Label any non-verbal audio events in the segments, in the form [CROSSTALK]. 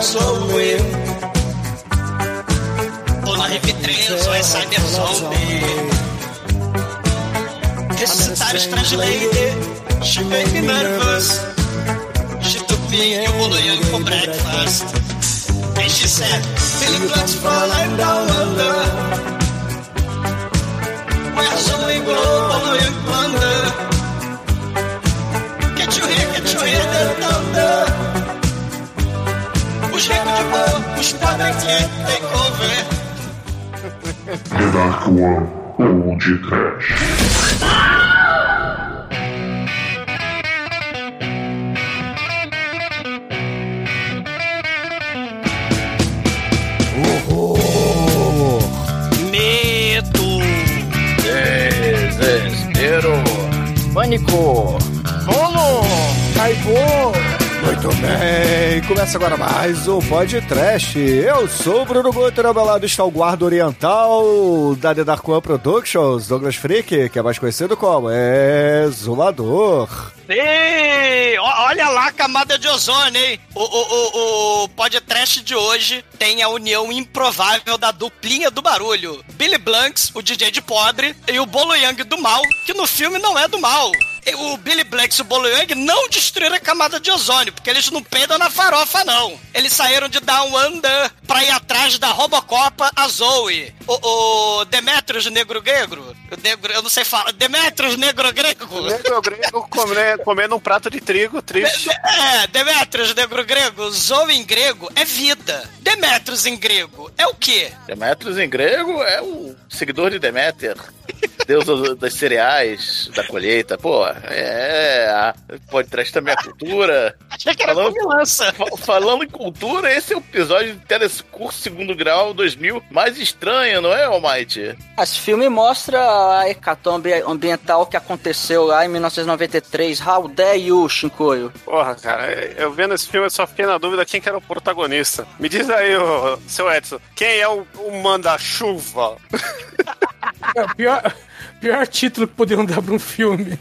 Zoe. On arrive 13, é Cyber Zombie. Ressuscitar Strange Lady. She made me nervous. She took me Young for breakfast. And she said, Billy Blunt's falling down under. Where Zoe glow, Young plunder. Get you here, get you here, os pobres que take over. The Dark One ou de Trash. Horror! Medo. Desespero. Pânico! Bolo! Caivô! Muito bem, começa agora mais um podcast. Eu sou o Bruno Guter, ao meu lado está o guarda oriental da The Dark One Productions, Douglas Freak, que é mais conhecido como Exumador. Ei, olha lá a camada de ozônio, hein? O, o, o, o podcast de hoje tem a união improvável da duplinha do barulho. Billy Blanks, o DJ de podre, e o Bolo Yang do mal, que no filme não é do mal. O Billy Blanks e o Bolo Yang não destruíram a camada de ozônio, porque eles não peidam na farofa, não. Eles saíram de Down Under pra ir atrás da Robocopa a Zoe. O, o Demetrius Negro Grego, o negro, eu não sei falar, Demetrius Negro Grego. Negro grego come- comendo um prato de trigo, triste. É, Demetrius negro grego, Zoe em grego é vida. Demetrius em grego é o quê? Demetrius em grego é o seguidor de Deméter. Deus das cereais, da colheita. Pô, é. Pode trazer também a cultura. Achei que era Falando- comilança. Fa- Falando em cultura, esse é o episódio de Telecurso Segundo Grau 2000 mais estranho, não é, Almighty? Esse filme mostra a hecatombe ambiental que aconteceu lá em 1993. How dare you, Shinkoio? Porra, cara, eu vendo esse filme eu só fiquei na dúvida quem que era o protagonista. Me diz aí, ô, seu Edson, quem é o, o manda-chuva? É o pior, pior título que poderiam dar pra um filme.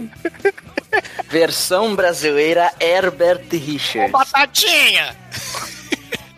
Versão brasileira Herbert Richards. Batatinha!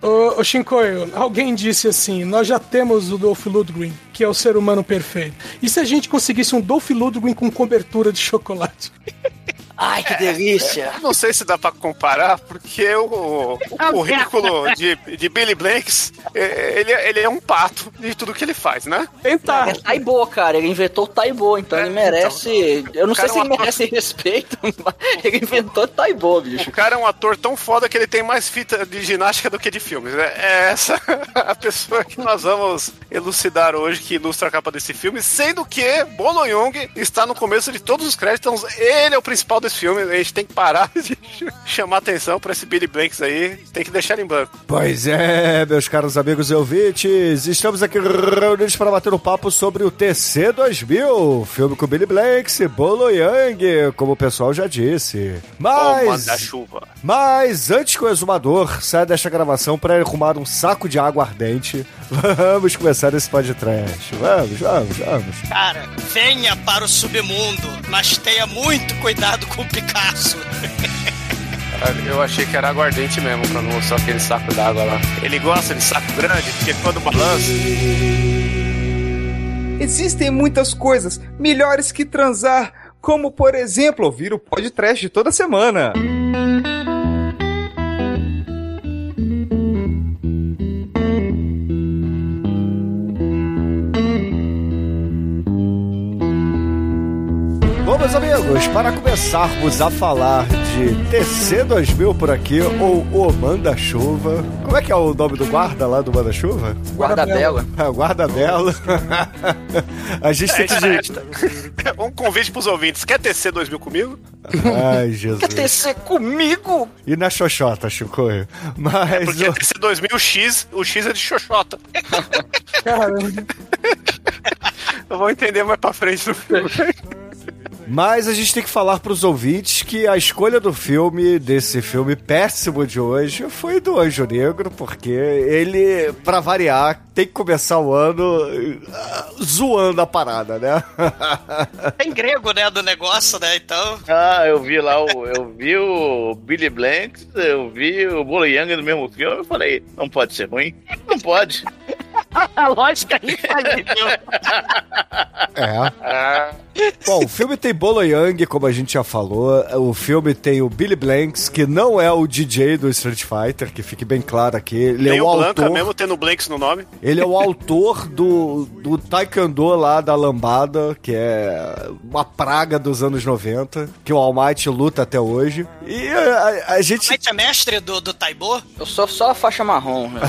Ô, ô Shinkoio, alguém disse assim: nós já temos o Dolph Lundgren, que é o ser humano perfeito. E se a gente conseguisse um Dolph Lundgren com cobertura de chocolate? [LAUGHS] Ai, que delícia! Não sei se dá pra comparar, porque o, o currículo de, de Billy Blanks, é, ele, ele é um pato de tudo que ele faz, né? Tentar. É Taibo, cara. Ele inventou o Taibo, então É, ele merece. eu não sei cara se é ele um ator- merece respeito, [LAUGHS] mas ele inventou Taibo, bicho. O cara é um ator tão foda que ele tem mais fita de ginástica do que de filmes. né? É essa [LAUGHS] a pessoa que nós vamos elucidar hoje, que ilustra a capa desse filme, sendo que Bolo Young está no começo de todos os créditos. Então, ele é o principal desse filme. A gente tem que parar [LAUGHS] de chamar atenção pra esse Billy Blanks aí. Tem que deixar ele em banco. Pois é, meus caros amigos e ouvintes, estamos aqui reunidos para bater um papo sobre o TC 2000, filme com Billy Blanks e Bolo Young, como o pessoal já disse. Mas, manda-chuva. mas antes que o exumador saia desta gravação para arrumar um saco de água ardente, [LAUGHS] vamos começar esse podcast. Vamos, vamos, vamos. Cara, venha para o submundo, mas tenha muito cuidado com o Picasso. Eu achei que era aguardente mesmo, pra não só aquele saco d'água lá. Ele gosta de saco grande, porque quando balança. Existem muitas coisas melhores que transar, como por exemplo ouvir o podcast toda semana. Bom, meus amigos, para começarmos a falar de TC 2000 por aqui, ou o Manda-Chuva. Como é que é o nome do guarda lá do Manda-Chuva? Guarda bela. É, Guarda Belo. [LAUGHS] a gente tem que. um convite pros ouvintes. Quer tecer 2000 comigo? Ai, Jesus. Quer tecer comigo? E na Xoxota, Chicoio. Mas. Porque o- tecer 2000X, o X é de xoxota. Caramba. [LAUGHS] Eu vou entender mais pra frente no filme. [LAUGHS] Mas a gente tem que falar pros ouvintes que a escolha do filme, desse filme péssimo de hoje, foi do Anjo Negro, porque ele, pra variar, tem que começar o ano ah, zoando a parada, né? [LAUGHS] Tem grego, né, do negócio, né? Então. Ah, eu vi lá, o, eu vi o Billy Blanks, eu vi o Bolo Young no mesmo filme, eu falei, não pode ser ruim. Não pode. [LAUGHS] A lógica aí faliu. É. Ah, Bom, o filme tem Bolo Young, como a gente já falou. O filme tem o Billy Blanks, que não é o DJ do Street Fighter, que fique bem claro aqui. Ele nem é o, o Blanca, autor. mesmo tendo Blanks no nome. Ele é o autor do, do Taekwondo lá da Lambada, que é uma praga dos anos 90, que o All Might luta até hoje. E a, a gente. Mas é mestre do, do Taibo? Eu sou só a faixa marrom, né?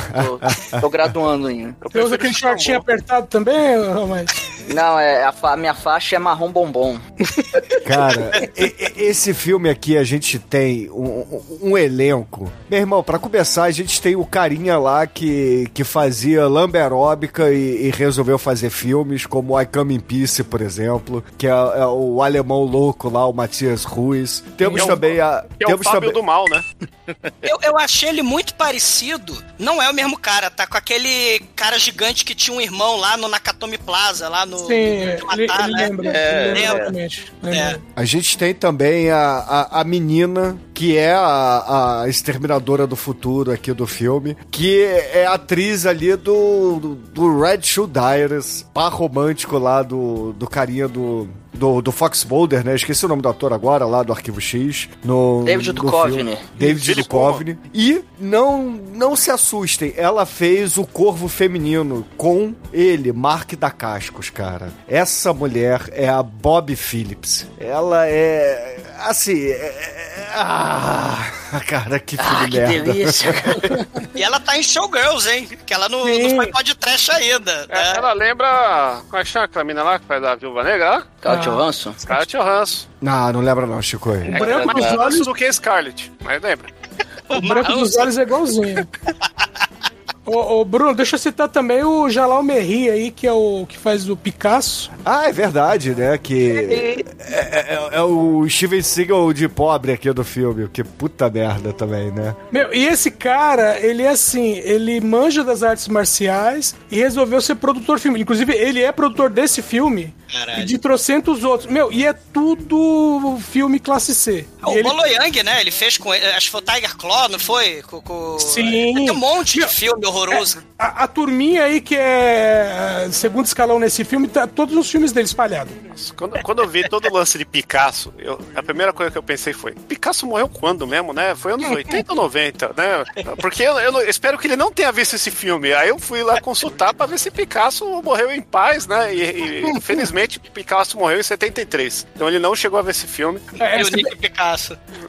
tô, tô graduando ainda. [LAUGHS] Eu Você usa aquele shortinho apertado também, Romero? Não, é, a fa- minha faixa é marrom bombom. Cara, e- e- esse filme aqui a gente tem um, um- um elenco. Meu irmão, pra começar, a gente tem o carinha lá que, que fazia lamberóbica e, e resolveu fazer filmes, como I Come in Peace, por exemplo, que é, é o alemão louco lá, o Matias Ruiz. Temos é o- também a. Que é o temos Fábio também, do Mal, né? Eu, eu achei ele muito parecido. Não é o mesmo cara, tá? Com aquele cara gigante que tinha um irmão lá no Nakatomi Plaza, lá no. Sim, ele, de matar, ele né? lembra. É, ele lembra é. A gente tem também a, a, a menina, que é a, a exterminadora do futuro aqui do filme, que é atriz ali do, do, do Red Shoe Diaries, par romântico lá do, do carinha do. Do, do Fox Mulder, né? Esqueci o nome do ator agora, lá do Arquivo X. No, David no Duchovny. filme. David Duchovny. E não, não se assustem, ela fez o Corvo Feminino com ele, Mark da Cascos, cara. Essa mulher é a Bob Phillips. Ela é. Assim. é- é- ah, cara, que filme Ah, que merda. delícia. [LAUGHS] E ela tá em Showgirls, hein? Que ela não, Sim. não foi pode trash ainda. É, né? Ela lembra. Qual é a aquela mina lá que faz a Viúva Negra? lá? Scarlett Johansson? Scarlett Johansson. Não, não lembra não, Chico. É branco mais dos fácil olhos- do que Scarlett, mas lembra. O branco dos olhos é igualzinho. [LAUGHS] Ô, ô, Bruno, deixa eu citar também o Jalal Merri aí, que é o que faz o Picasso. Ah, é verdade, né? Que é, é- é o Steven Seagal de pobre aqui do filme. Que puta merda também, né? Meu, e esse cara, ele é assim, ele manja das artes marciais e resolveu ser produtor de filme. Inclusive, ele é produtor desse filme Caralho. e de trocentos outros. Meu, e é tudo filme classe C. O E ele- Bolo Yang, né? Ele fez com. Acho que foi o Tiger Claw, não foi? Com, com... Sim. Tem um monte de filme horroroso. A, a turminha aí que é é, segundo escalão nesse filme, tá todos os filmes dele espalhados. Quando, quando eu vi todo o lance de Picasso, eu- a primeira coisa que eu pensei foi: Picasso morreu quando mesmo, né? Foi anos 80 ou 90, né? Porque eu, eu espero que ele não tenha visto esse filme. Aí eu fui lá consultar pra ver se Picasso morreu em paz, né? E, e, infelizmente Picasso morreu em 73. Então ele não chegou a ver esse filme. É, E o Nick Picasso.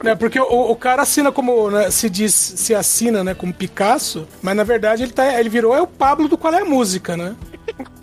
Né, porque o, o cara assina como, né, se diz, se assina, né, como Picasso, mas na verdade ele, tá, ele virou é o Pablo do Qual é a Música, né?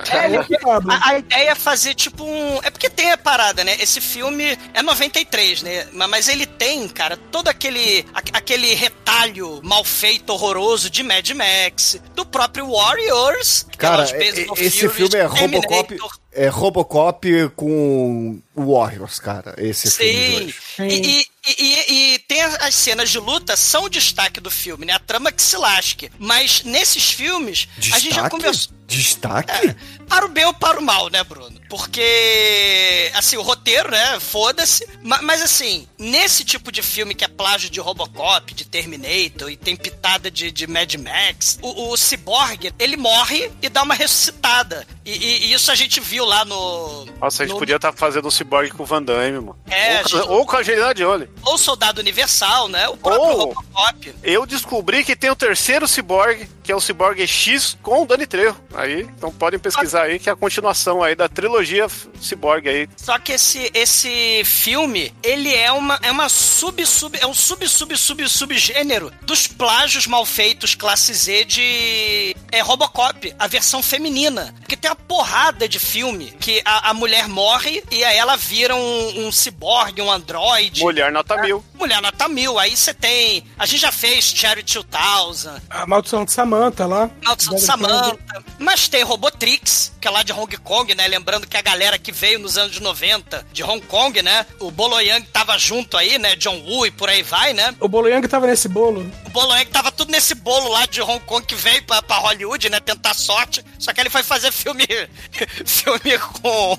É, ele- É o Pablo. A, a ideia é fazer tipo um. É porque tem a parada, né? Esse filme é 93, né? Ma- Mas ele tem, cara, todo aquele a- aquele retalho mal feito, horroroso de Mad Max, do próprio Warriors. Cara, no esse Fury, filme é. Robocop. É Robocop com Warriors, cara. Esse filme. Sim. hoje. Sim. E, e- e- e tem as- as cenas de luta são o destaque do filme, né? A trama que se lasque. Mas nesses filmes, a gente já Destaque? conversou. Destaque? Para o bem ou para o mal, né, Bruno? Porque, assim, o roteiro, né, foda-se. Ma- Mas, assim, nesse tipo de filme que é plágio de Robocop, de Terminator e tem pitada de, de Mad Max, o, o Cyborg, ele morre e dá uma ressuscitada. E, e- e isso a gente viu lá no... Nossa, a gente no- podia estar fazendo o Cyborg com o Van Damme, mano. É, ou, com- gente- ou com a Angelina Jolie. Ou Soldado Universal, né? O próprio Ou- Robocop. Eu descobri que tem o terceiro Cyborg, que é o Cyborg X com o Dani Trejo. Aí, então podem pesquisar aí, que é a continuação aí da trilogia Cyborg aí. Só que esse, esse filme, ele é uma, é uma sub, sub, é um sub, sub, sub, subgênero dos plágios mal feitos classe Z de é, Robocop, a versão feminina. Porque tem uma porrada de filme que a, a mulher morre e aí ela vira um, um ciborgue, um androide. Mulher nota mil. Mulher nota mil. Aí você tem... A gente já fez Cherry 2000, A Maldição de Samantha lá. Maldição de Samantha. Mas tem Robotrix, que é lá de Hong Kong, né? Lembrando que a galera que veio nos anos 90 de Hong Kong, né? O Bolo Yang tava junto aí, né? John Woo e por aí vai, né? O Bolo Yang tava nesse bolo. O Bolo Yang tava tudo nesse bolo lá de Hong Kong que veio pra, pra Hollywood, né? Tentar sorte. Só que ele foi fazer filme, [LAUGHS] filme com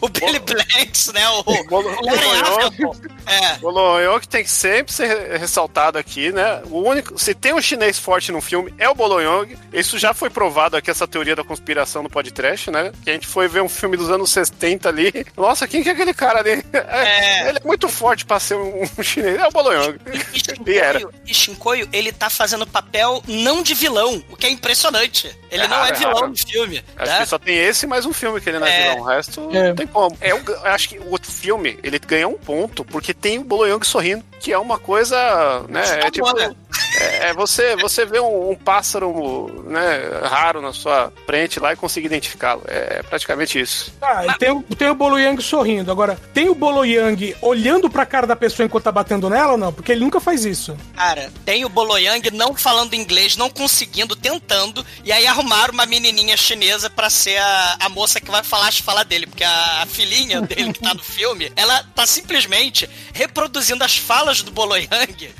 o Billy Blanks, né? O, Bolo- o. É. Bolonhão que tem que sempre ser ressaltado aqui, né? O único, se tem um chinês forte no filme é o Bolonhong. Isso já foi provado aqui essa teoria da conspiração no podcast, né? Que a gente foi ver um filme dos anos 70 ali. Nossa, quem que é aquele cara ali? [LAUGHS] É. Ele é muito forte pra ser um, um chinês. É o Bolonhong. E E era. Shinkoio, e Shinkoio, ele tá fazendo papel não de vilão, o que é impressionante. Ele É não raro, é é vilão no filme. Acho tá? que só tem esse mais um filme que ele não é, É. vilão. O resto É. não tem como. É, eu acho que o outro filme, ele ganha um ponto porque tem o Bolonhong sorrindo, que é uma coisa, né? É tipo. Tá né? É, é você, você vê um, um pássaro né, raro na sua frente lá e conseguir identificá-lo. É praticamente isso. Ah, e tem, o- tem o Bolo Yang sorrindo. Agora, tem o Bolo Yang olhando pra cara da pessoa enquanto tá batendo nela ou não? Porque ele nunca faz isso. Cara, tem o Boloyang não falando inglês, não conseguindo, tentando, e aí arrumaram uma menininha chinesa pra ser a, a moça que vai falar as falas dele, porque a, a filhinha dele que tá no filme, ela tá simplesmente reproduzindo as falas do Boloyang,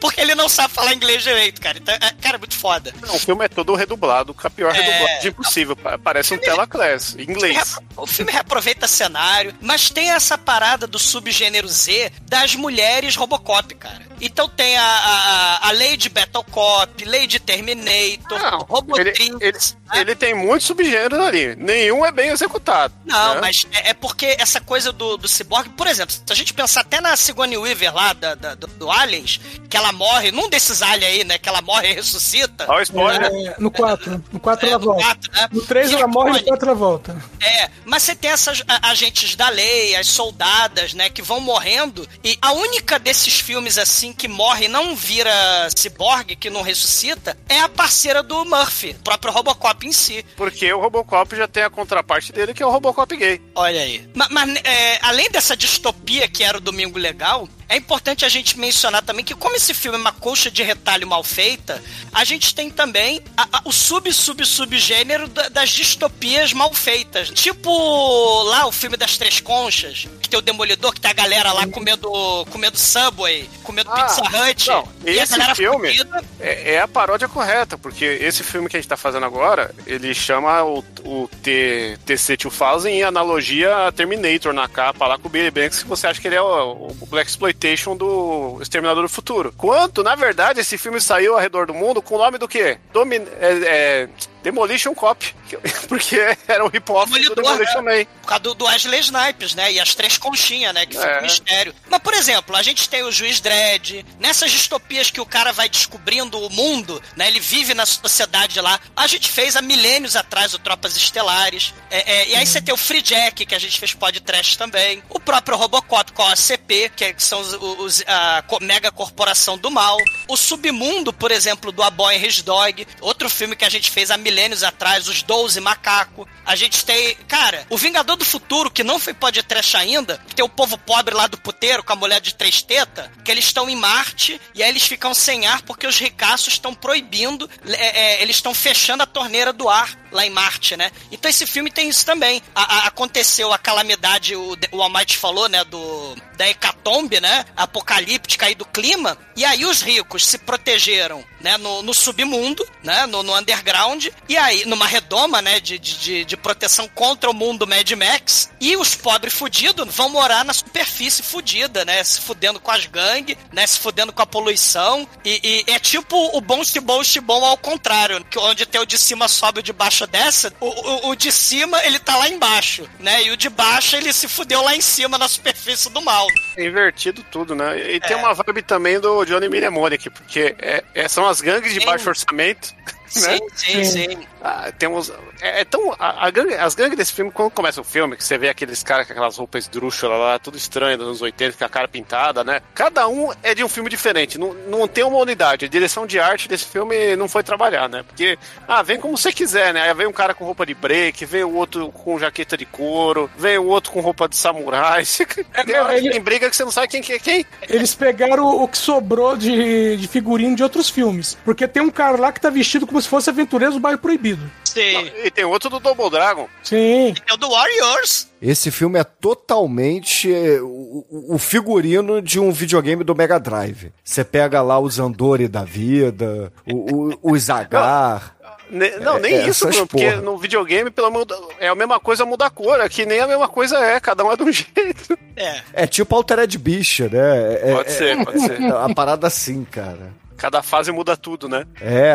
porque ele não sabe falar inglês direito, cara. Então, é, cara, é muito foda. Não, o filme é todo redublado, com a pior É. redublagem impossível. Pa- Parece um telaclass, em inglês. O filme reaproveita cenário, mas tem essa parada do subgênero Z das mulheres Robocop, cara. Então tem a, a, a Lady Battle Cop, Lady Terminator, Não, Robotrix. ele, ele, né? ele tem muitos subgêneros ali. Nenhum é bem executado. Não, né? mas é, é porque essa coisa do, do cyborg, por exemplo, se a gente pensar até na Sigourney Weaver lá, da, da- do, do Aliens, que ela morre, num desses aliens aí, né, que ela morre e ressuscita. Olha o spoiler. É, no 4. No 4 É, ela no volta. quatro, né? No 3 ela morre, no icônico. 4 ela volta. É, mas você tem essas a- agentes da lei, as soldadas, né, que vão morrendo, e a única desses filmes, assim, que morre e não vira ciborgue, que não ressuscita, é a parceira do Murphy, o próprio Robocop em si. Porque o Robocop já tem a contraparte dele, que é o Robocop gay. Olha aí. Ma- Mas, é, além dessa distopia que era o Domingo Legal, é importante a gente mencionar também que, como esse filme é uma colcha de retalho mal feita, a gente tem também a- a- o sub-sub-sub-gênero da- das distopias mal feitas. Tipo lá o filme das Três Conchas, que tem o Demolidor, que tem a galera lá comendo, comendo Subway, comendo Ah, Pizza Hut. não, e esse filme-. É, é a paródia correta, porque esse filme que a gente tá fazendo agora, ele chama o, o T, TC2000 em analogia a Terminator na capa lá com o Billy Banks, que você acha que ele é o, o Black Exploitation do Exterminador do Futuro. Quanto, na verdade, esse filme saiu ao redor do mundo com o nome do quê? Domin é, é, Demolition Cop, que- [LAUGHS] porque era um hip-hop do Demolition Man. Por causa do, do Wesley Snipes, né? E as três conchinhas, né? Que fica É. um mistério. Mas, por exemplo, a gente tem o Juiz Dredd, nessas distopias que o cara vai descobrindo o mundo, né? Ele vive na sociedade lá. A gente fez há milênios atrás o Tropas Estelares. É, é, e aí você tem o Free Jack, que a gente fez podcast também. O próprio Robocop com a OCP, que, é- são os, os- a mega corporação do mal. O Submundo, por exemplo, do A Boy and His Dog. Outro filme que a gente fez há milênios atrás, Os Doze Macaco. A gente tem, cara, o Vingador do Futuro, que não foi podcast ainda, que tem o povo pobre lá do puteiro com a mulher de três tetas, que eles estão em Marte e aí eles ficam sem ar porque os ricaços estão proibindo, é, é, eles estão fechando a torneira do ar lá em Marte, né? Então esse filme tem isso também. A- a- aconteceu a calamidade, o, o Almighty falou, né, do da hecatombe, né, apocalíptica aí do clima, e aí os ricos se protegeram, né, no, no submundo, né, no, no underground, e aí numa redoma, né, de, de, de- proteção contra o mundo Mad Max, e os pobres fudidos vão morar na superfície fudida, né, se fudendo com as gangues, né, se fudendo com a poluição, e, e é tipo o bom se bom se bom ao contrário, que onde tem o de cima sobe, o de baixo desce, o, o, o de cima ele tá lá embaixo, né, e o de baixo ele se fudeu lá em cima na superfície do mal. É invertido tudo, né? E É. tem uma vibe também do Johnny Mnemonic, porque é- é- são as gangues de baixo orçamento. [LAUGHS] Né? Sim, sim, sim. Ah, temos. É, é tão. a- a gangue- as gangues desse filme, quando começa o filme, que você vê aqueles caras com aquelas roupas esdrúxulas lá, tudo estranho dos anos 80, com a cara pintada, né? Cada um é de um filme diferente. Não, não tem uma unidade. A direção de arte desse filme não foi trabalhar, né? Porque, ah, vem como você quiser, né? Aí vem um cara com roupa de break, vem o outro com jaqueta de couro, vem o outro com roupa de samurai. [LAUGHS] Tem hora que ele- tem briga que você não sabe quem que é quem. Eles pegaram o que sobrou de, de figurino de outros filmes. Porque tem um cara lá que tá vestido como como se fosse Aventureiros do Bairro Proibido. Sim. E tem outro do Double Dragon. Sim. É o do Warriors. Esse filme é totalmente é, o, o- figurino de um videogame do Mega Drive. Você pega lá os Andori da vida, o, o, os Agar. Ne- não, É, nem é, isso, Bruno, porque no videogame pelo amor da- é a mesma coisa muda a cor. Aqui nem a mesma coisa é, cada um é de um [LAUGHS] jeito. É. É tipo Altered Beast, né? É, Pode é- ser, pode ser. [LAUGHS] é uma parada assim, cara. Cada fase muda tudo, né? É,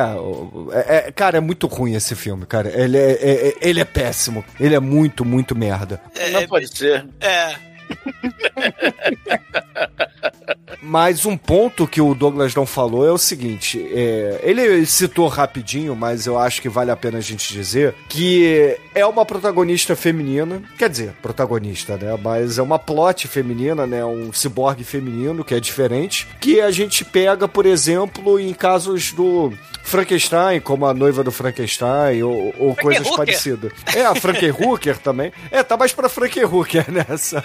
é, é- cara, é muito ruim esse filme, cara. Ele é, é- é- ele é péssimo. Ele é muito, muito merda. Não pode ser. É. [LAUGHS] Mas um ponto que o Douglas não falou é o seguinte: é, ele citou rapidinho, mas eu acho que vale a pena a gente dizer que é uma protagonista feminina, quer dizer, protagonista, né? Mas é uma plot feminina, né? Um ciborgue feminino que é diferente, que a gente pega, por exemplo, em casos do Frankenstein, como a noiva do Frankenstein, ou, ou coisas Hooker. parecidas. É, a Hooker também. É, tá mais pra Hooker nessa.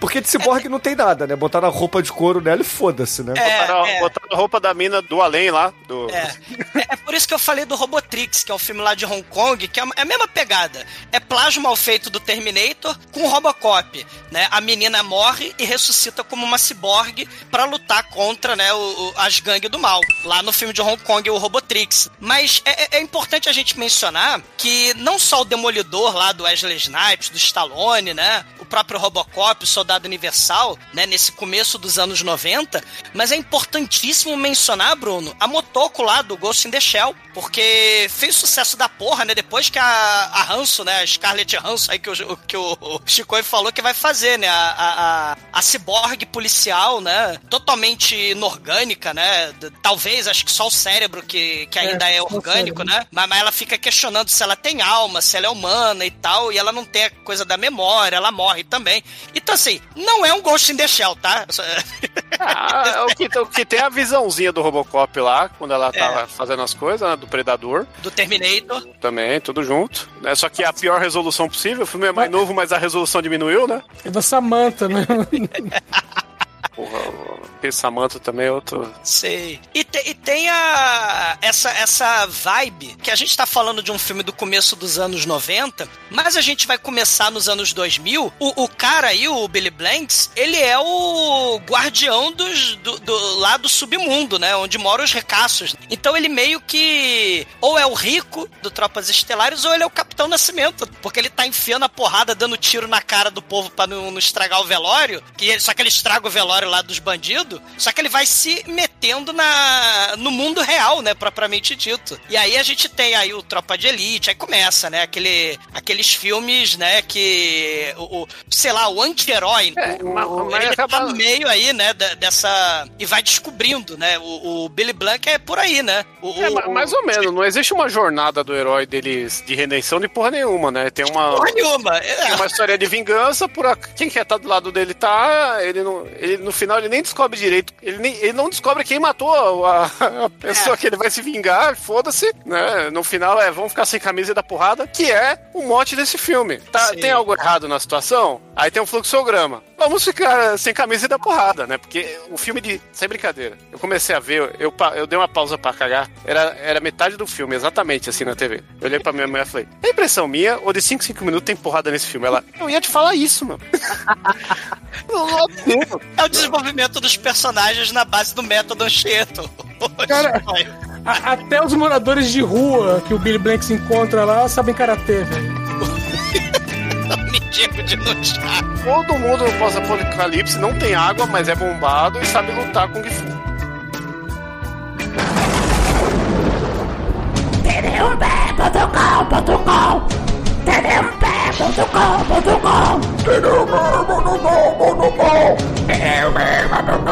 Porque de ciborgue não tem nada, né? Botaram a roupa de couro nela e foda-se, né? É, Botaram, é. botaram a roupa da mina do além lá. Do... É. É- é por isso que eu falei do Robotrix, que é um filme lá de Hong Kong, que é a mesma pegada. É plágio mal feito do Terminator com Robocop, né? A menina morre e ressuscita como uma ciborgue pra lutar contra, né, o- o- as gangues do mal. Lá no filme de Hong Kong, o Robotrix. Mas é, é- é importante a gente mencionar que não só o Demolidor lá do Wesley Snipes, do Stallone, né? O próprio Robocop, o Soldado Universal, né? Nesse começo dos anos 90, mas é importantíssimo mencionar, Bruno, a Motoko lá do Ghost in the Shell, porque fez sucesso da porra, né? Depois que a, a Hanso, né? A Scarlett Hanso aí que o, que o Chico falou que vai fazer, né? A, a, a, ciborgue policial, né? Totalmente inorgânica, né? Talvez, acho que só o cérebro que, que ainda é, o orgânico, né? Mas, mas ela fica questionando se ela tem alma, se ela é humana e tal, e ela não tem a coisa da memória, ela morre também. Então, assim, não é um Ghost in the Shell, tá? Ah, é o, que, o que tem a visãozinha do Robocop lá, quando ela tava É. fazendo as coisas, né? Do Predador Do Terminator. também, tudo junto. Né? Só que a pior resolução possível. O filme é mais novo, mas a resolução diminuiu, né? É da Samantha, né? Porra, o Samantha também é outro. Sei. E, te- e tem a, essa, essa vibe que a gente tá falando de um filme do começo dos anos 90, mas a gente vai começar nos anos 2000. O, o cara aí, o Billy Blanks, ele é o guardião dos, do, do, submundo, né? Onde moram os ricaços. Então ele meio que ou é o rico do Tropas Estelares ou ele é o Capitão Nascimento, porque ele tá enfiando a porrada, dando tiro na cara do povo pra não, não estragar o velório, que ele- só que ele estraga o velório lá dos bandidos, só que ele vai se metendo na, no mundo real, né, propriamente dito. E aí a gente tem aí o Tropa de Elite, aí começa, né, aquele, aqueles filmes, né, que o, o- sei lá, o anti-herói, É, o- mas- ele acaba- tá no meio aí, né, de- dessa e vai descobrindo, né, o, o Billy Blank é por aí, né. O, É, o- ma- mais ou menos. Não existe uma jornada do herói deles de redenção de porra nenhuma, né? Tem uma. Porra nenhuma. É. Tem uma história de vingança, por a- quem quer estar do lado dele tá, ele, não, ele no final ele nem descobre direito, ele, nem, ele não descobre quem matou a, a pessoa É. que ele vai se vingar, foda-se, né? No final é, vamos ficar sem camisa e da porrada, que é o mote desse filme. Tá, Sim. tem algo errado na situação? Aí tem um fluxograma. Vamos ficar sem camisa e da porrada, né? Porque o filme de. Sem brincadeira. Eu comecei a ver, eu, eu dei uma pausa pra cagar. Era, era metade do filme, exatamente assim na TV. Eu olhei pra minha mulher e falei: é impressão minha ou de 5 em 5 minutos tem porrada nesse filme? Ela, eu ia te falar isso, mano. [LAUGHS] É o desenvolvimento dos personagens na base do método Anchieta. Cara, A- até os moradores de rua que o Billy Blanks encontra lá sabem karatê, velho. [LAUGHS] tipo de lutar. Todo mundo no pós-apocalipse não tem água, mas é bombado e sabe lutar com Gifu. TDUB.com.com TDUB.com.com TDUB.com.com TDUB.com.com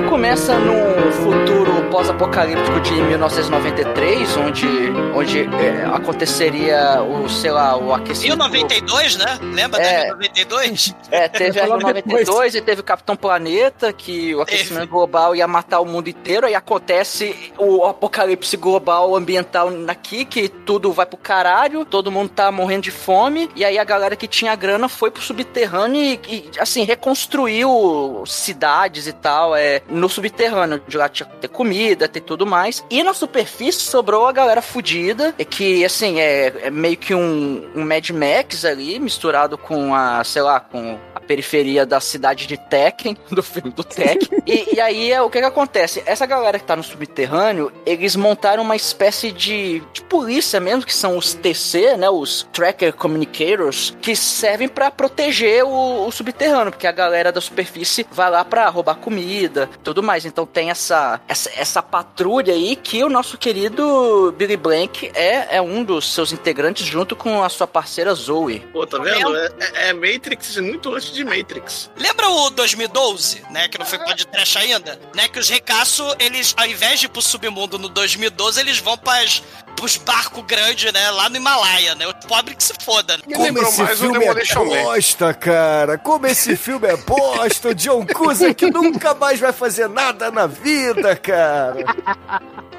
filme começa num futuro pós-apocalíptico de 1993, onde, onde é, aconteceria o, sei lá, o aquecimento... o 92, né? Lembra É. da 92? É, teve a Falando 92 e teve o Capitão Planeta, que o aquecimento global ia matar o mundo inteiro, aí acontece o apocalipse global ambiental aqui, que tudo vai pro caralho, todo mundo tá morrendo de fome, e aí a galera que tinha grana foi pro subterrâneo e, e, assim, reconstruiu cidades e tal, é, no subterrâneo, de lá tinha ter comida, ter tudo mais, e na superfície sobrou a galera fudida, que, assim, é, é meio que um, um Mad Max ali, misturado com a, sei lá, com a periferia da cidade de Tekken, [LAUGHS] do filme do Tekken. e, e aí, é, o que que acontece? Essa galera que tá no subterrâneo, eles montaram uma espécie de, de polícia mesmo, que são os TC, né, os Tracker Communicators, que servem pra proteger o, o subterrâneo, porque a galera da superfície vai lá pra roubar comida, tudo mais. Então tem essa, essa, essa patrulha aí que o nosso querido Billy Blank é, é um dos seus integrantes, junto com a sua parceira Zoe. Pô, tá vendo? É, é- é Matrix muito antes de Matrix. Lembra o 2012, né? Que não foi podcast ainda? Né? Que os ricaços, eles, ao invés de ir pro submundo no 2012, eles vão pras, pros barcos grandes, né? Lá no Himalaia, né? O pobre que se foda. Né? Como lembrou esse mais o filme é bosta, cara. Como esse filme é bosta. O John Cusack nunca mais vai fazer nada na vida, cara.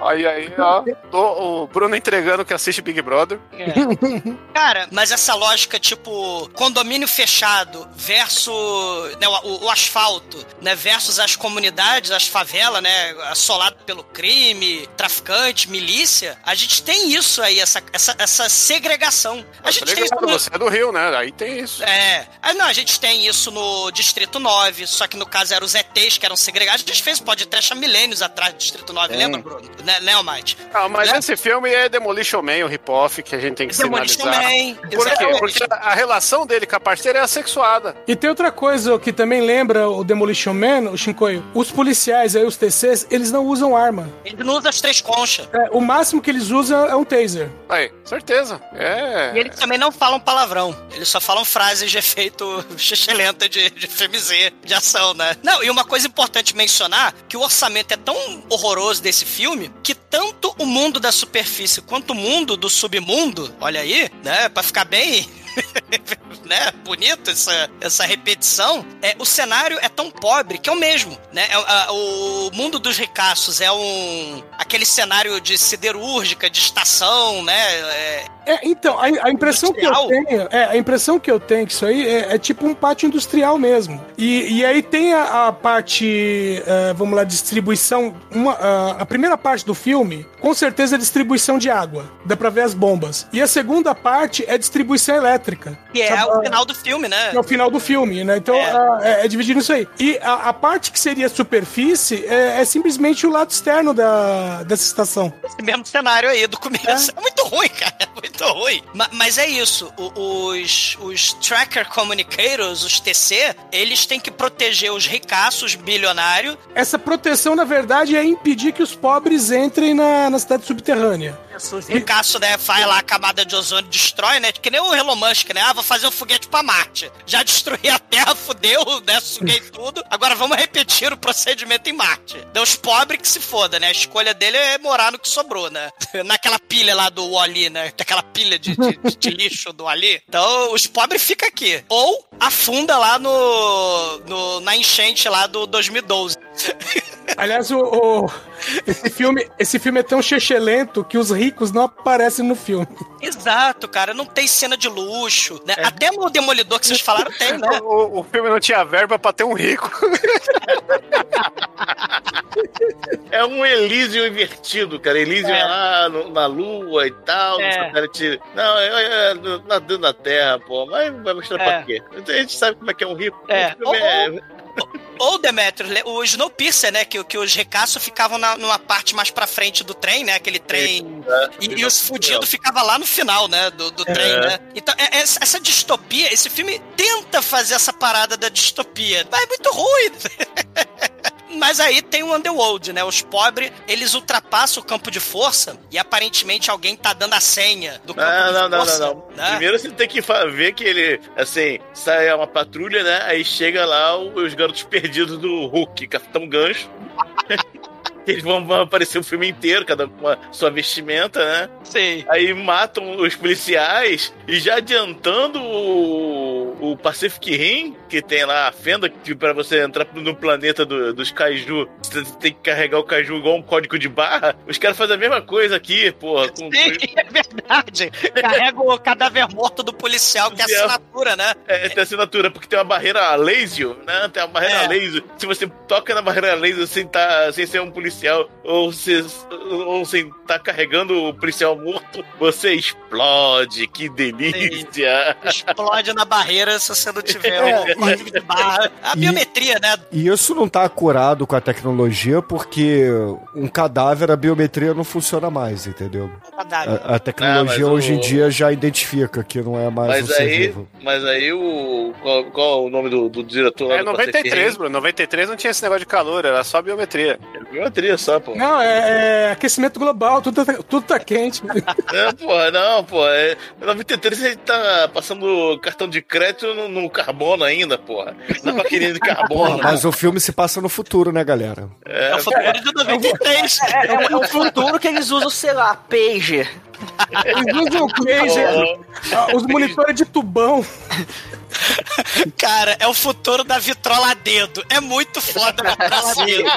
Aí, aí, ó. tô- o Bruno entregando que assiste Big Brother. Cara, mas essa lógica, tipo, condomínio fechado versus né, o, o asfalto, né? Versus as comunidades, as favelas, né? Assolado pelo crime, traficante, milícia. A gente tem isso aí, essa, essa, essa segregação. A gente tem isso no, Você é do Rio, né? Aí tem isso. É. Ah, não, a gente tem isso no Distrito 9, só que no caso eram os ETs que eram segregados. A gente fez podcast há milênios atrás do Distrito 9, lembra, Bruno? Né, né, Almighty? Ah, mas Né? esse filme é Demolition Man, o rip-off, que a gente tem que Demolition sinalizar. Man. Por quê? Porque a relação dele com a parceira é assexuada. E tem outra coisa que também lembra o Demolition Man, o Shinkoio. Os policiais aí, os TCs, eles não usam arma. Ele não usa as três conchas. É, o máximo que eles usam é um taser. Aí, certeza. É. E eles também não falam palavrão. Eles só falam frases de efeito [LAUGHS] xixelenta de, de FMZ, de ação, né? Não, e uma coisa importante mencionar, que o orçamento é tão horroroso desse filme, que tanto o mundo da superfície quanto o mundo do submundo, olha aí, né, pra ficar bem... [LAUGHS] né, bonito essa, essa repetição, é, o cenário é tão pobre que é o mesmo, né? É, a- o mundo dos ricaços é um aquele cenário de siderúrgica, de estação, né? É, É, então, a, a impressão que eu Industrial? tenho, é, a impressão que eu tenho que isso aí é, é tipo um pátio industrial mesmo. E, e aí tem a, a parte, é, vamos lá, distribuição. Uma, a primeira parte do filme, com certeza é distribuição de água. Dá pra ver as bombas. E a segunda parte é distribuição elétrica. que é o final do filme, né? é o final do filme, né? Então É. a- é, é dividido isso aí. E a, a parte que seria superfície é, é simplesmente o lado externo da, dessa estação. Esse mesmo cenário aí do começo. É, [LAUGHS] muito ruim, cara. É [LAUGHS] muito ruim. Ma- mas é isso. Os, os Tracker Communicators, os TC, eles têm que proteger os ricaços bilionários. Essa proteção, na verdade, é impedir que os pobres entrem na, na cidade subterrânea. Os ricaços, né, faz lá a camada de ozônio, destrói, né? Que nem o Elon Musk, né? Ah, vou fazer um foguete pra Marte. Já [LAUGHS] destruí a Terra, fudeu, né? Suguei [LAUGHS] tudo. Agora vamos repetir o procedimento em Marte. Os pobres que se foda, né? A escolha dele é morar no que sobrou, né? [LAUGHS] Naquela pilha lá do Wally, né? Aquela pilha de, de- de lixo do Wally. Então, os pobres ficam aqui. Ou afunda lá no, no- na enchente lá do 2012. Aliás, o, o- esse, filme, esse filme é tão chechelento que os ricos não aparecem no filme. Exato, cara. Não tem cena de luxo, né? Até no Demolidor que vocês falaram tem, né? O, o filme não tinha verba pra ter um rico. [LAUGHS] É um Elísio invertido, cara. Elísio é, É. lá no- na lua e tal. É. não sei, cara, te- Não, é, é, é nadando na terra, pô. Mas vai mostrar É. pra quê? A gente sabe como é que é um rico. É. O filme é- Ou, Demetrius, o Snowpiercer, né? Que, que os ricaços ficavam na- numa parte mais pra frente do trem, né? Aquele trem. E, e os fudidos ficavam lá no final, né? Do, do trem, né? Então, é- é- essa distopia, esse filme tenta fazer essa parada da distopia, mas é muito ruim. [LAUGHS] Mas aí tem o Underworld, né? Os pobres, eles ultrapassam o campo de força e aparentemente alguém tá dando a senha do campo Não, de não, não, força. não, não. né? Primeiro você tem que ver que ele, assim, sai uma patrulha, né? Aí chega lá os garotos perdidos do Hulk, Capitão Gancho. [LAUGHS] Eles vão, vão aparecer o filme inteiro, cada um com a sua vestimenta, né? Sim. Aí matam os policiais e já adiantando o, o Pacific Rim, que tem lá a fenda que pra você entrar no planeta do- dos Kaiju, você tem que carregar o Kaiju igual um código de barra. Os caras fazem a mesma coisa aqui, porra. Com, Sim, [LAUGHS] é verdade. Carrega o cadáver morto do policial, que é Policial. assinatura, né? É, tem assinatura, porque tem uma barreira laser, né? Tem uma barreira É. laser. Se você toca na barreira laser sem, tá, sem ser um policial ou, se, ou sem estar carregando o policial morto, você explode. Que delícia! Explode na barreira se você não tiver É, o código de barra. A e- biometria, né? E isso não tá acurado com a tecnologia porque um cadáver, a biometria não funciona mais, entendeu? A, a tecnologia Ah, mas hoje o- em dia já identifica que não é mais um Mas ser aí, vivo. mas aí o. Qual, qual o nome do, do diretor É do 93, Bruno. 93 não tinha esse negócio de calor, era só biometria. Biometria só, pô. Não, é, é aquecimento global, tudo tá, tudo tá quente. Não, porra, não, pô. É, 93 a gente tá passando cartão de crédito no, no carbono ainda, porra. Na maquininha de carbono. Porra, mas o filme se passa no futuro, né, galera? É, o futuro de 93. É, é o futuro que eles usam, sei lá, pager. Eles usam o pager, ah, os monitores de tubão. Cara, é o futuro da vitrola a dedo. É muito foda a vitrola a dedo.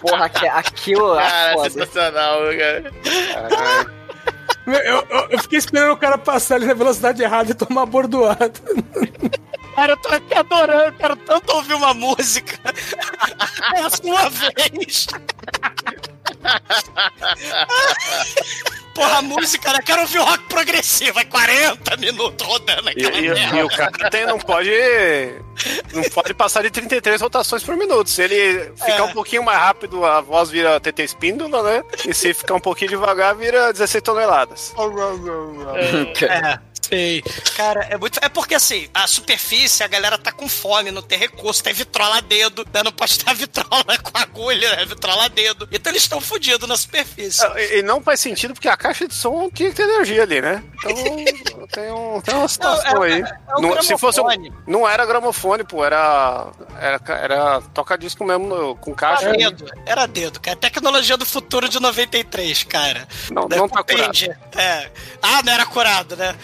Porra, aqui- aquilo lá, Cara, foda. sensacional, cara. Eu, eu- eu fiquei esperando o cara passar ali na velocidade errada e tomar bordoada. Cara, eu tô aqui adorando, eu quero tanto ouvir uma música. É a sua vez. Porra, a música, né? Quero ouvir o rock progressivo. É 40 minutos rodando E, aquela e- merda. e o cara tem, não pode. Não pode passar de 33 rotações por minuto. Se ele ficar É. um pouquinho mais rápido, a voz vira TT espíndola, né? E se ficar um pouquinho devagar, vira 16 toneladas. [LAUGHS] É, sei. Cara, é muito. É porque assim, a superfície, a galera tá com fome, não tem recurso, tem vitrola a dedo, né? Não pode estar [LAUGHS] vitrola com agulha, né? Vitrola a dedo. Então eles estão fodidos na superfície. E, e não faz sentido porque a caixa de som tinha que ter energia ali, né? Então [LAUGHS] tem, um, tem uma situação Não, é- aí. é o não, se fosse um- não era gramofone, pô, era. Era, era toca-disco mesmo com caixa. Era dedo, era dedo, cara. Tecnologia do futuro de 93, cara. Não, Da não tá curado. É. Ah, não era curado, né?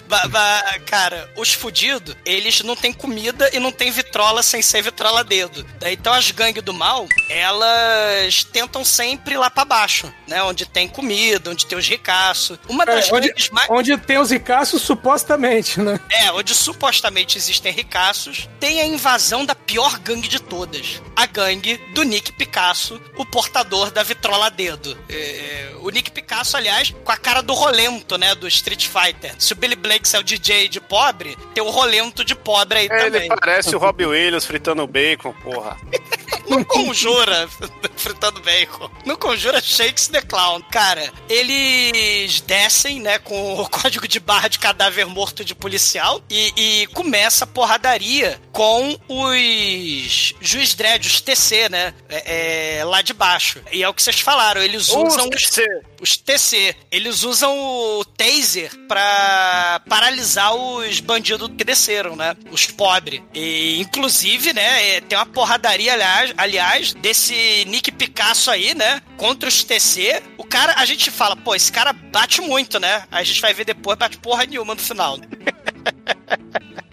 Cara, os fudidos, eles não têm comida e não tem vitrola sem ser vitrola dedo. Daí, Então as gangues do mal, elas tentam sempre ir lá pra baixo, né? Onde tem comida, onde tem os ricaços. Uma das É, onde, gangues mais... onde tem os ricaços, supostamente, né? É, onde supostamente existem ricaços, tem a invasão da pior gangue de todas. A gangue do Nick Picasso, o portador da vitrola a dedo. É, é, o Nick Picasso, aliás, com a cara do rolento, né, do Street Fighter. Se o Billy Blanks é o DJ de pobre, tem o rolento de pobre aí É, Ele também. parece o Robbie Williams fritando bacon, porra. [LAUGHS] Não conjura [LAUGHS] fritando bacon. Não conjura Shakes the Clown. Cara, eles descem, né, com o [LAUGHS] código de barra de cadáver morto de policial e, e começa a porradaria com os juiz dread, os TC, né, é, é, lá de baixo. E é o que vocês falaram, eles usam os, Você- os TC. Eles usam o taser pra paralisar os bandidos que desceram, né? Os pobres. E, inclusive, né, é, tem uma porradaria, aliás, aliás, desse Nick Picasso aí, né? Contra os TC. O cara, a gente fala, pô, esse cara bate muito, né? A gente vai ver depois, bate porra nenhuma no final. [LAUGHS]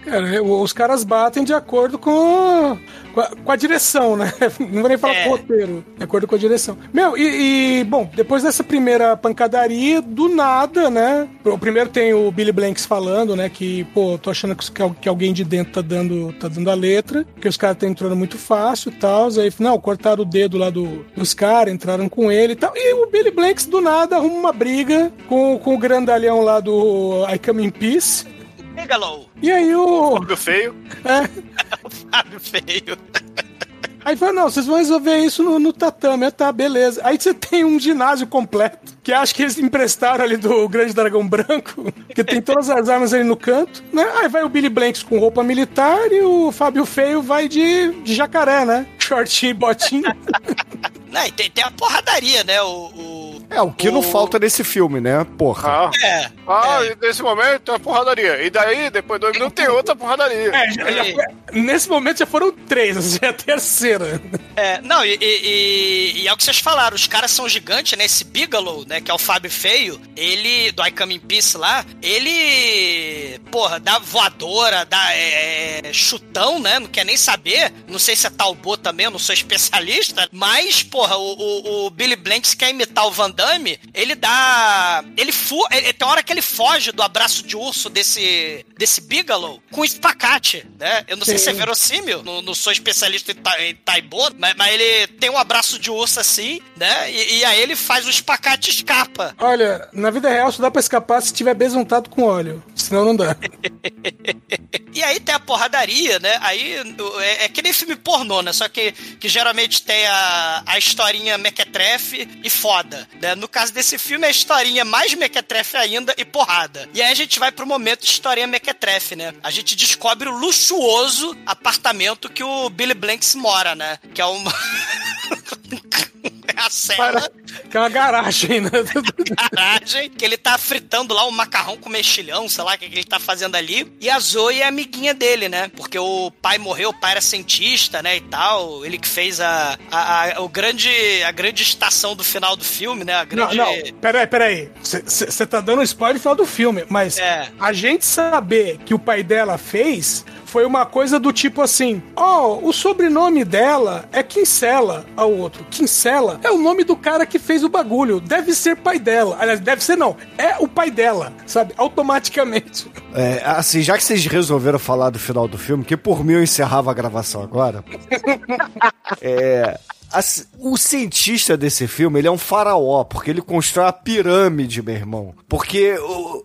Cara, os caras batem de acordo com, com, a, com a direção, né? [LAUGHS] Não vou nem falar É. com o roteiro, de acordo com a direção. Meu, e, e, bom, depois dessa primeira pancadaria, do nada, né? O primeiro tem o Billy Blanks falando, né? Que, pô, tô achando que, que al- que alguém de dentro tá dando, tá dando a letra, que os caras estão entrando muito fácil e tal. Aí, não, cortaram o dedo lá do, dos caras, entraram com ele e tal. E o Billy Blanks, do nada, arruma uma briga com, com o grandalhão lá do I Come in Peace. Megalow, E aí o. Fábio feio. É, [LAUGHS] Fábio Feio. Aí fala, não, vocês vão resolver isso no, no tatame. Ah, tá, beleza. Aí você tem um ginásio completo, que acho que eles emprestaram ali do Grande Dragão Branco, que tem todas as armas ali no canto, né? Aí vai o Billy Blanks com roupa militar e o Fábio Feio vai de, de jacaré, né? Shortinho e botinho. [LAUGHS] Não, e tem, tem a porradaria, né? O, o- É, o que não O- falta nesse filme, né? Porra. Ah, É. ah é. e nesse momento tem uma porradaria. E daí, depois de dois minutos, tem outra porradaria. É, já- já foi- nesse momento já foram três, já é a terceira. É, não, e, e- e- e é o que vocês falaram, os caras são gigantes, né? Esse Bigelow, né, que é o Fábio Feio, ele, do I Come in Peace lá, ele, porra, dá voadora, dá é, é, chutão, né? Não quer nem saber. Não sei se é talbot também, eu não sou especialista, mas, porra, o, o- o Billy Blanks quer imitar o Van Damme, ele dá. Ele, fu ele tem hora que ele foge do abraço de urso desse, desse Bigelow com espacate, né? Eu não sei se é Sim. verossímil, não, não sou especialista em, ta, em Taibo, mas, mas ele tem um abraço de urso assim, né? E, e aí ele faz o espacate e escapa. Olha, na vida real só dá pra escapar se tiver besuntado com óleo. Senão não dá. [LAUGHS] E aí tem a porradaria, né? Aí é, é que nem filme pornô, né? Só que, que geralmente tem a, a historinha mequetrefe e foda, né? No caso desse filme, é a historinha mais mequetrefe ainda e porrada. E aí a gente vai pro momento de historinha mequetrefe, né? A gente descobre o luxuoso apartamento que o Billy Blanks mora, né? Que é uma... [LAUGHS] [LAUGHS] é a cela Para... Que é uma garagem, né? garagem, que ele tá fritando lá um macarrão com mexilhão, sei lá o que, que ele tá fazendo ali. E a Zoe é amiguinha dele, né? Porque o pai morreu, o pai era cientista, né? E tal. Ele que fez a, a, a- o grande, a grande estação do final do filme, né? A Não, grande. não, peraí, peraí. Você tá dando spoiler no final do filme, mas É. a gente saber que o pai dela fez foi uma coisa do tipo assim: ó, o sobrenome dela é Kinsella, ao outro. Kinsella é o nome do cara que fez o bagulho. Deve ser pai dela. Aliás, deve ser não. É o pai dela, sabe? Automaticamente. É, assim, já que vocês resolveram falar do final do filme, que por mim eu encerrava a gravação agora. [LAUGHS] é. Assim, o cientista desse filme, ele é um faraó, porque ele constrói a pirâmide, meu irmão. Porque o-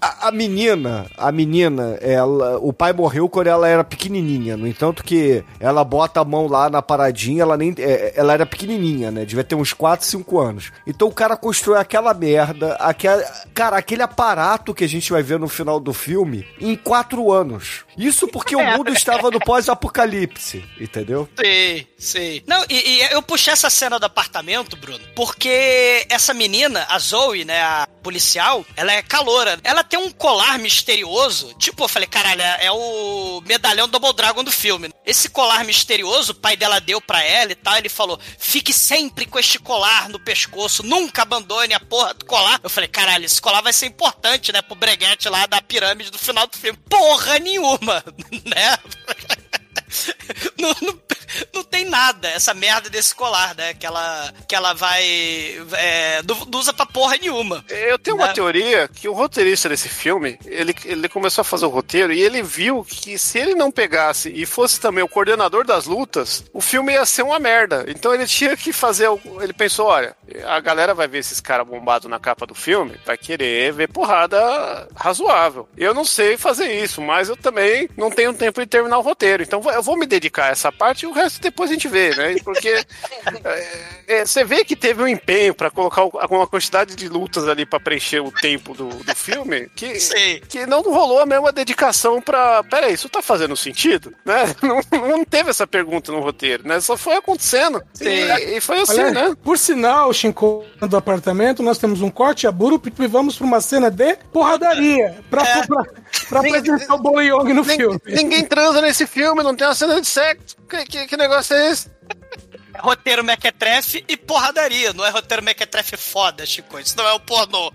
a, a menina, a menina, ela, o pai morreu quando ela era pequenininha. No entanto que ela bota a mão lá na paradinha, ela nem, é, ela era pequenininha, né? Devia ter uns 4, 5 anos. Então o cara constrói aquela merda, aquela, cara, aquele aparato que a gente vai ver no final do filme em 4 anos. Isso porque o mundo [LAUGHS] estava no pós-apocalipse, entendeu? Sei, sei. Não, e, e eu puxei essa cena do apartamento, Bruno, porque essa menina, a Zoe, né, a policial, ela é caloura. Ela tem um colar misterioso. Tipo, eu falei, caralho, é é o medalhão Double Dragon do filme. Esse colar misterioso, o pai dela deu pra ela e tal. Ele falou: fique sempre com este colar no pescoço, nunca abandone a porra do colar. Eu falei, caralho, esse colar vai ser importante, né, pro breguete lá da pirâmide do final do filme. Porra nenhuma, [LAUGHS] né? [LAUGHS] não, não, [LAUGHS] não tem nada, essa merda desse colar, né? Que ela, que ela vai. É, não, não usa pra porra nenhuma. Eu tenho uma Né? teoria que o roteirista desse filme, ele, ele começou a fazer o roteiro e ele viu que se ele não pegasse e fosse também o coordenador das lutas, o filme ia ser uma merda. Então ele tinha que fazer. Ele pensou: olha, a galera vai ver esses caras bombados na capa do filme, vai querer ver porrada razoável. Eu não sei fazer isso, mas eu também não tenho tempo de terminar o roteiro. Então eu vou me dedicar a essa parte e o resto depois a gente vê, né? Porque é, é, você vê que teve um empenho pra colocar alguma quantidade de lutas ali pra preencher o tempo do, do filme que, que não rolou a mesma dedicação pra. Peraí, isso tá fazendo sentido? Né? [LAUGHS] Não, não teve essa pergunta no roteiro, né? Só foi acontecendo. E, e foi assim, Olha, né? Por sinal, Shinko, do apartamento, nós temos um corte abrupto e vamos pra uma cena de porradaria. Pra, É. pra, pra apresentar o Bolo Young no Nin- filme. Ninguém transa nesse filme, não tem uma cena de sexo. Que, que, que negócio é esse? É roteiro mequetrefe e porradaria. Não é roteiro mequetrefe foda, Chico. Isso não é o pornô.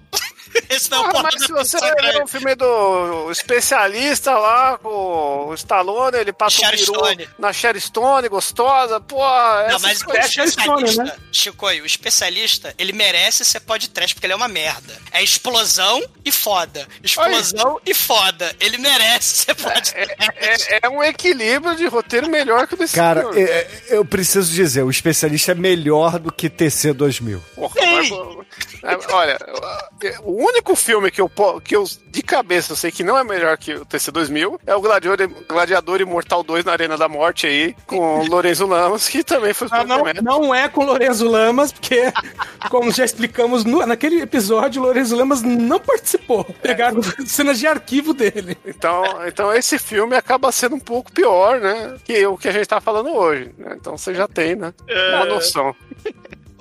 Esse não é o Ah, mas se você ver o filme do especialista lá com o Stallone, ele passa Sharon o peru Stone. na Sherry Stone, gostosa, pô. Não, mas o Stone, especialista, Chico, o especialista, ele merece ser podcast porque ele é uma merda. É explosão e foda. Explosão e foda. Ele merece ser podcast. é, é um equilíbrio de roteiro melhor que o desse Cara, é- eu preciso dizer, o especialista é melhor do que TC 2000. Porra, mas- É, Olha, o único filme que eu, que eu de cabeça eu sei que não é melhor que o TC2000 é o Gladiador, Gladiador Imortal 2 na Arena da Morte aí, com o Lorenzo Lamas, que também foi Ah, não, não é com Lorenzo Lamas, porque, como já explicamos no- naquele episódio, o Lorenzo Lamas não participou. Pegaram cenas de arquivo dele. Então, então esse filme acaba sendo um pouco pior, né? Que o que a gente tá falando hoje. né? Então você já tem, né? Uma noção.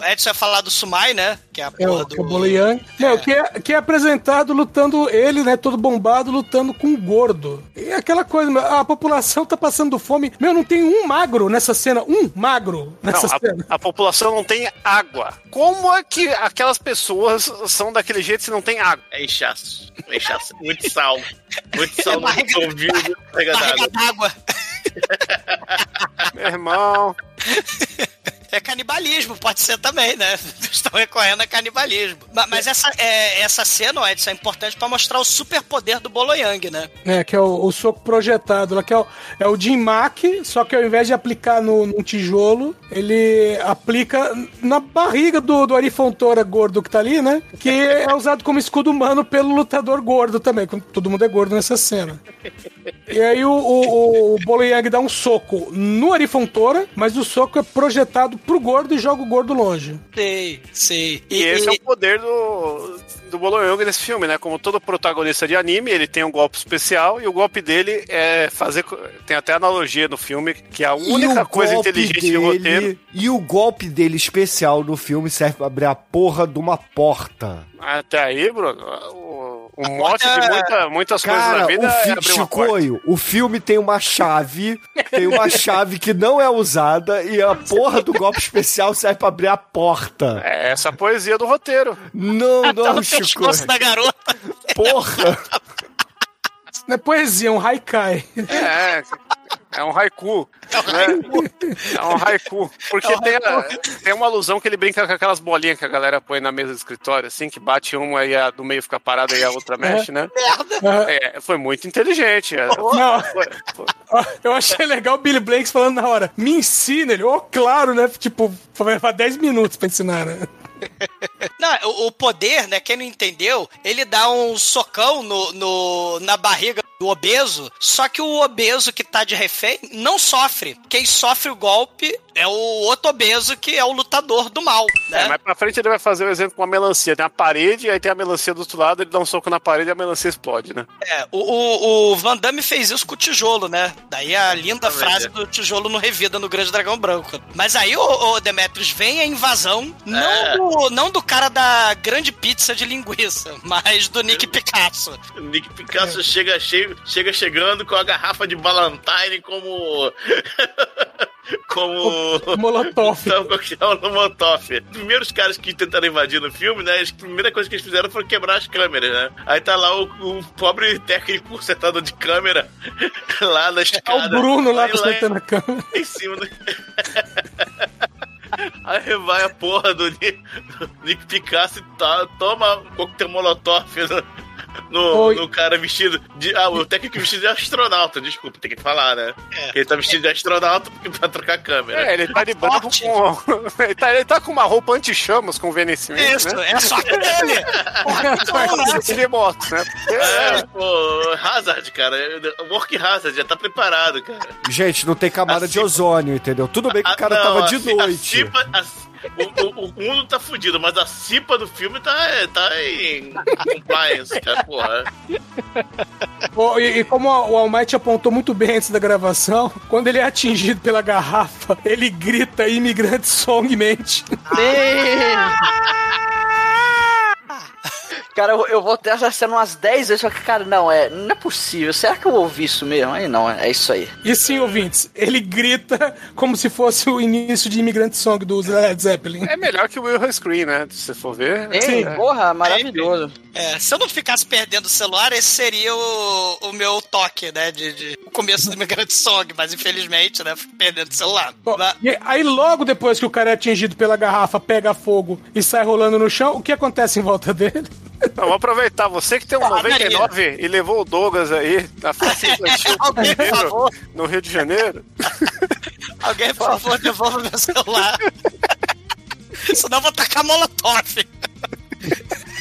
O Edson ia falar do Sumai, né? Que é a É porra o, do. que é o Bolo Yang. Meu, que, é, que é apresentado lutando, ele, né, todo bombado, lutando com o gordo. E aquela coisa, meu, a população tá passando fome. Meu, não tem um magro nessa cena, um magro nessa Não, cena. a, a população não tem água. Como é que aquelas pessoas são daquele jeito se não tem água? É inchaço. É inchaço. Muito sal. Muito sal no ouvido. D'água. d'água. Meu irmão. [LAUGHS] É canibalismo, pode ser também, né? [LAUGHS] Estão recorrendo a canibalismo. Ma- Mas, essa, é, essa cena, Edson, é importante pra mostrar o superpoder do Bolo Yang, né? É, que é o, o soco projetado que é o, é o Jim Mack, só que ao invés de aplicar no, no tijolo, ele aplica na barriga do, do Ari Fontoura gordo que tá ali, né? Que é usado como escudo humano pelo lutador gordo também, todo mundo é gordo nessa cena. E aí o, o, o Bolo Yang dá um soco no Ari Fontoura, mas o soco é projetado pro gordo e joga o gordo longe. Sei, sei. E, esse é o poder do, do Bolo Young nesse filme, né? Como todo protagonista de anime, ele tem um golpe especial e o golpe dele é fazer. Tem até analogia no filme, que é a E única coisa inteligente dele, de roteiro. E o golpe dele especial no filme serve pra abrir a porra de uma porta. Até aí, Bruno, o, mote de muita- muitas coisas Cara, na vida o é fi-. Chicoio, o filme tem uma chave, tem uma [LAUGHS] chave que não é usada e a porra do golpe especial serve pra abrir a porta. É essa a poesia do roteiro. Não, Tá não, Chicoio. da garota. Porra. Não é poesia, é um haikai. É, é um haiku. né? [LAUGHS] É um haiku. Porque tem, a- tem uma alusão que ele brinca com aquelas bolinhas que a galera põe na mesa de escritório, assim, que bate uma e a do meio fica parada e a outra mexe, né? [LAUGHS] É, foi muito inteligente. é. Não, Foi- foi- [LAUGHS] Eu achei legal o Billy Blanks falando na hora, me ensina ele. Oh, claro, né? Tipo, vai levar 10 minutos pra ensinar, né? Não, o, poder, né? Quem não entendeu, ele dá um socão no, no- na barriga do obeso, só que o obeso que tá de refém não sofre. Quem sofre o golpe é o outro obeso que é o lutador do mal, né? É, mais pra frente ele vai fazer o exemplo com a melancia. Tem a parede, aí tem a melancia do outro lado, ele dá um soco na parede e a melancia explode, né? É, o, o, o Van Damme fez isso com o tijolo, né? Daí a linda frase do tijolo no Revida no Grande Dragão Branco. Mas aí, o, o Demetrius, vem a invasão, não, É. do, não do cara da grande pizza de linguiça, [LAUGHS] mas do Nick Picasso. O Nick Picasso chega, cheio, chega chegando com a garrafa de Ballantine como. Como. Molotov. Então, coquetel no Molotov. Os primeiros caras que tentaram invadir no filme, né? A primeira coisa que eles fizeram foi quebrar as câmeras, né? Aí tá lá o, o pobre técnico setado de câmera [LAUGHS] lá na É o escada. Bruno lá Aí consertando a câmera. em cima do... [LAUGHS] Aí vai a porra do Nick, do Nick Picasso e tá, toma um coquetel molotov no, no, cara vestido de. Ah, o técnico vestido de astronauta, desculpa, tem que falar, né? É. Ele tá vestido de astronauta pra trocar a câmera. É, ele tá de branco com. [LAUGHS] ele, tá, ele tá com uma roupa anti-chamas com vencimento, Isso, né? é só dele. [LAUGHS] de moto, né? É, é, pô, Hazard, cara. Work Hazard, já tá preparado, cara. Gente, não tem camada de Assim- ozônio, entendeu? Tudo bem que o Ah, cara não, tava a de ci- a noite. cipa- a- o, o- o mundo tá fudido, mas a cipa do filme tá, tá em compliance, cara, porra. Ó, E, e como o Almighty apontou muito bem antes da gravação, quando ele é atingido pela garrafa, ele grita imigrante songmente. Cara, eu, eu vou ter essa cena umas 10 vezes, só que, cara, não, é, não é possível. Será que eu ouvi isso mesmo? Aí não, é isso aí. E sim, ouvintes, ele grita como se fosse o início de Imigrante Song do Led Zeppelin. é melhor que o Will Screen, né? Se você for ver. Ei, É. porra, maravilhoso. É, se eu não ficasse perdendo o celular, esse seria o, o meu toque, né? De, de- o começo do Migrante Song, mas infelizmente, né? Fico perdendo o celular. Bom, Mas- e aí, logo depois que o cara é atingido pela garrafa, pega fogo e sai rolando no chão, o que acontece em volta dele? Então, vamos aproveitar. Você que tem um Ah, 99 e levou o Douglas aí na festa infantil Alguém, por favor. no Rio de Janeiro. [LAUGHS] Alguém, por favor, devolva meu celular. [LAUGHS] Senão eu vou tacar molotov. [LAUGHS]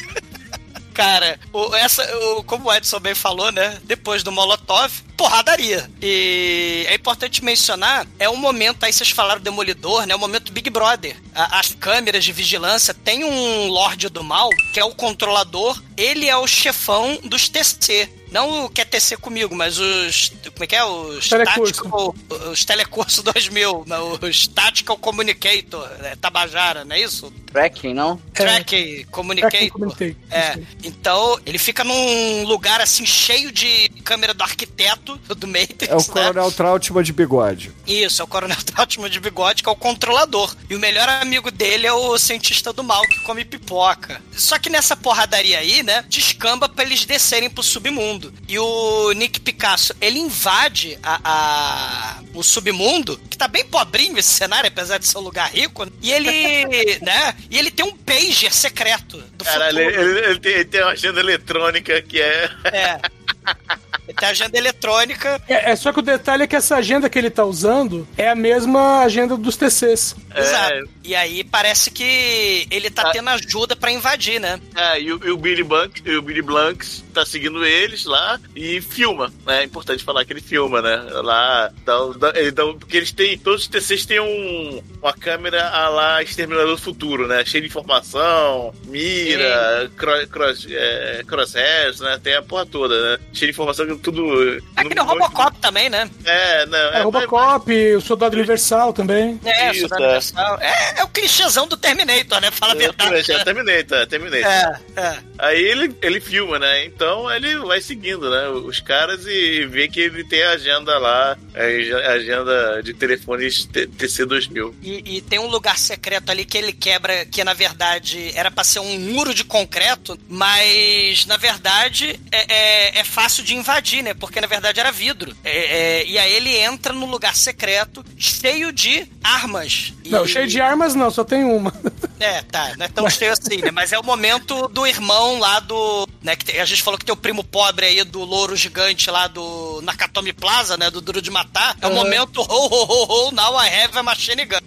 Cara, o, essa, o, como o Edson bem falou, né? Depois do Molotov, porradaria. E é importante mencionar, é um momento, aí vocês falaram Demolidor, né? O momento Big Brother. A- as câmeras de vigilância tem um Lorde do Mal, que é o controlador, ele é o chefão dos TC. Não o que é TC comigo, mas os. Como é que é? Os Telecurso. Tactical. Os Telecurso 2000, né? os Tactical Communicator, né? Tabajara, não é isso? Tracking, não? Communicator. Tracking Communicator, É. isso aí. Então, ele fica num lugar assim cheio de câmera do arquiteto [LAUGHS] do Matrix, É o né? Coronel Trautmann de bigode. Isso, é o Coronel [LAUGHS] Trautmann de bigode, que é o controlador. E o melhor amigo dele é o cientista do mal, que come pipoca. Só que nessa porradaria aí, né, descamba pra eles descerem pro submundo. E o Nick Picasso, ele invade a, a- o submundo, que tá bem pobrinho esse cenário, apesar de ser um lugar rico, e ele, [LAUGHS] né, e ele tem um pager secreto do Caralho, ele, futuro. ele- ele tem, ele tem uma agenda eletrônica que é. É. [LAUGHS] Ele tem agenda eletrônica É, é só que o detalhe é que essa agenda que ele tá usando é a mesma agenda dos TCs. Exato. E aí parece que ele tá tendo ajuda pra invadir, né? É, e o, e o Billy Blanks, e o Billy Blanks tá seguindo eles lá e filma, né? É importante falar que ele filma, né? Lá, dá, dá, ele dá- porque eles têm, todos os TCs têm um, uma câmera a lá Exterminador do Futuro, né? Cheia de informação, mira, cro- cross, é, crosshairs, né? Tem a porra toda, né? Cheia de informação, que tudo... É que nem o Robocop também, né? É, não, É, Robocop, o Soldado Universal também. É, Isso, Soldado é. É, é o clichêzão do Terminator, né? Fala a verdade. Exatamente, é Terminator, é Terminator. É, é. Aí ele, ele filma, né? Então ele vai seguindo, né? Os caras e vê que ele tem a agenda lá, a agenda de telefones T- TC2000. E, e tem um lugar secreto ali que ele quebra, que na verdade era pra ser um muro de concreto, mas na verdade é, é- é fácil de invadir, né? Porque na verdade era vidro. É- é, e aí ele entra no lugar secreto cheio de armas. E- Não, cheio de armas não, só tem uma. [LAUGHS] É, tá, não é tão cheio assim, né? Mas é o momento do irmão lá do. Né, que a gente falou que tem o primo pobre aí do louro gigante lá do Nakatomi Plaza, né? Do Duro de Matar. É o Uhum. momento ho, ho, ho, ho, now I have a machine gun.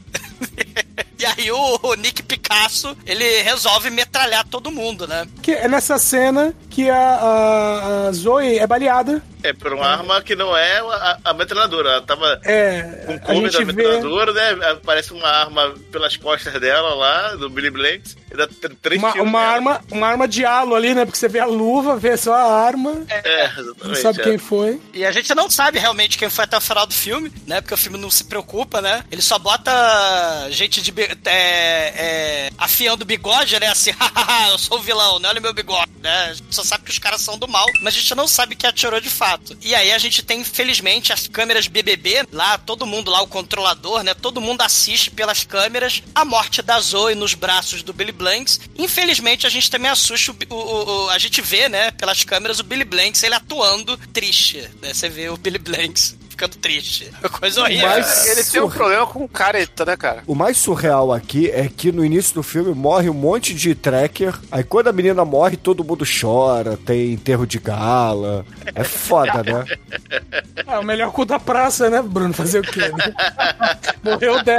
[LAUGHS] e aí o, o Nick Picasso, ele resolve metralhar todo mundo, né? Que é nessa cena que a, a- a Zoe é baleada. É por uma arma que não é a, a metralhadora. Ela tava É, com a cover da gente vê. metralhadora, né? Aparece uma arma pelas costas dela lá, do Billy Blanks. E dá tr- três Uma, tiros uma arma, uma arma de halo ali, né? Porque você vê a luva, vê só a arma, É, não exatamente. sabe é. quem foi. E a gente não sabe realmente quem foi até o final do filme, né? Porque o filme não se preocupa, né? Ele só bota gente de. É, é, afiando o bigode, né? Assim, [LAUGHS] hahaha, eu sou o vilão, não olha meu bigode, né? A gente só sabe que os caras são do mal, mas a gente não sabe que atirou de fato. E aí a gente tem, infelizmente, as câmeras BBB, lá, todo mundo lá, o controlador, né? Todo mundo assiste pelas câmeras a morte da Zoe nos braços do Billy Blanks. Infelizmente, a gente também assusta o, o- o- a gente vê, né, pelas câmeras o Billy Blanks ele atuando triste, né? Você vê o Billy Blanks ficando triste. É coisa horrível. Mas- Ele tem um problema com careta, né, cara? O mais surreal aqui é que no início do filme morre um monte de tracker. Aí quando a menina morre, todo mundo chora, tem enterro de gala. É foda, né? [LAUGHS] Ah, o melhor cu da praça, né, Bruno? Fazer o quê? Né? [LAUGHS] Morreu o Det.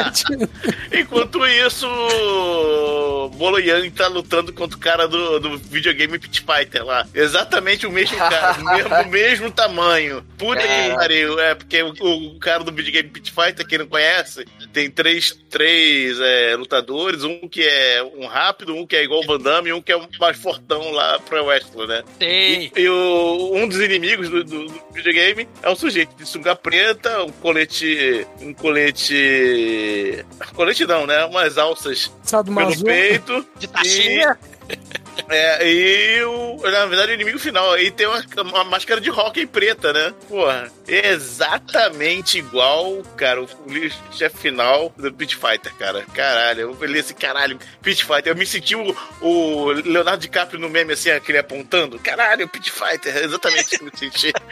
Enquanto isso, o Bolo Yang tá lutando contra o cara do, do videogame Pit Fighter lá. Exatamente o mesmo cara, o mesmo, o mesmo tamanho. Puta que É. pariu. É, porque o, o cara do videogame Pit Fighter, quem não conhece, tem três, três é, lutadores. Um que é um rápido, um que é igual o Van Damme e um que é um mais fortão lá pro Wrestler, né? Sim. E, e o- um dos inimigos do, do- do videogame é um sujeito de sunga preta, um colete. Um colete. Colete não, né? Umas alças Sado pelo Mazu. peito. De taxinha. É, e o, na verdade o inimigo final. Aí tem uma, uma máscara de hockey preta, né? Porra, exatamente igual, cara, o, o chefe final do Pit Fighter, cara. Caralho, eu falei assim, caralho, Pit Fighter. Eu me senti o, o Leonardo DiCaprio no meme assim, aquele apontando. Caralho, Pit Fighter, [LAUGHS] exatamente o que eu me senti. [LAUGHS]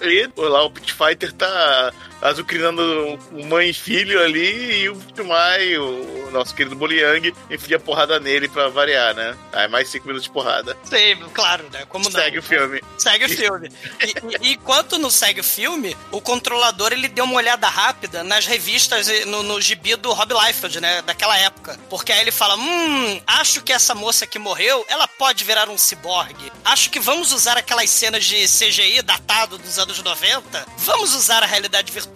E lá o Pit Fighter tá azucrinando mãe e filho ali, e o Chumai, o nosso querido Boliang, enfia porrada nele pra variar, né? Aí mais cinco minutos de porrada. Sim, claro, né? Como não? Segue o filme. Segue o filme. E, e, enquanto não segue o filme, o controlador ele deu uma olhada rápida nas revistas no, no gibi do Rob Liefeld, né? Daquela época. Porque aí ele fala: Hum, acho que essa moça que morreu, ela pode virar um ciborgue. Acho que vamos usar aquelas cenas de CGI datado dos anos 90. Vamos usar a realidade virtual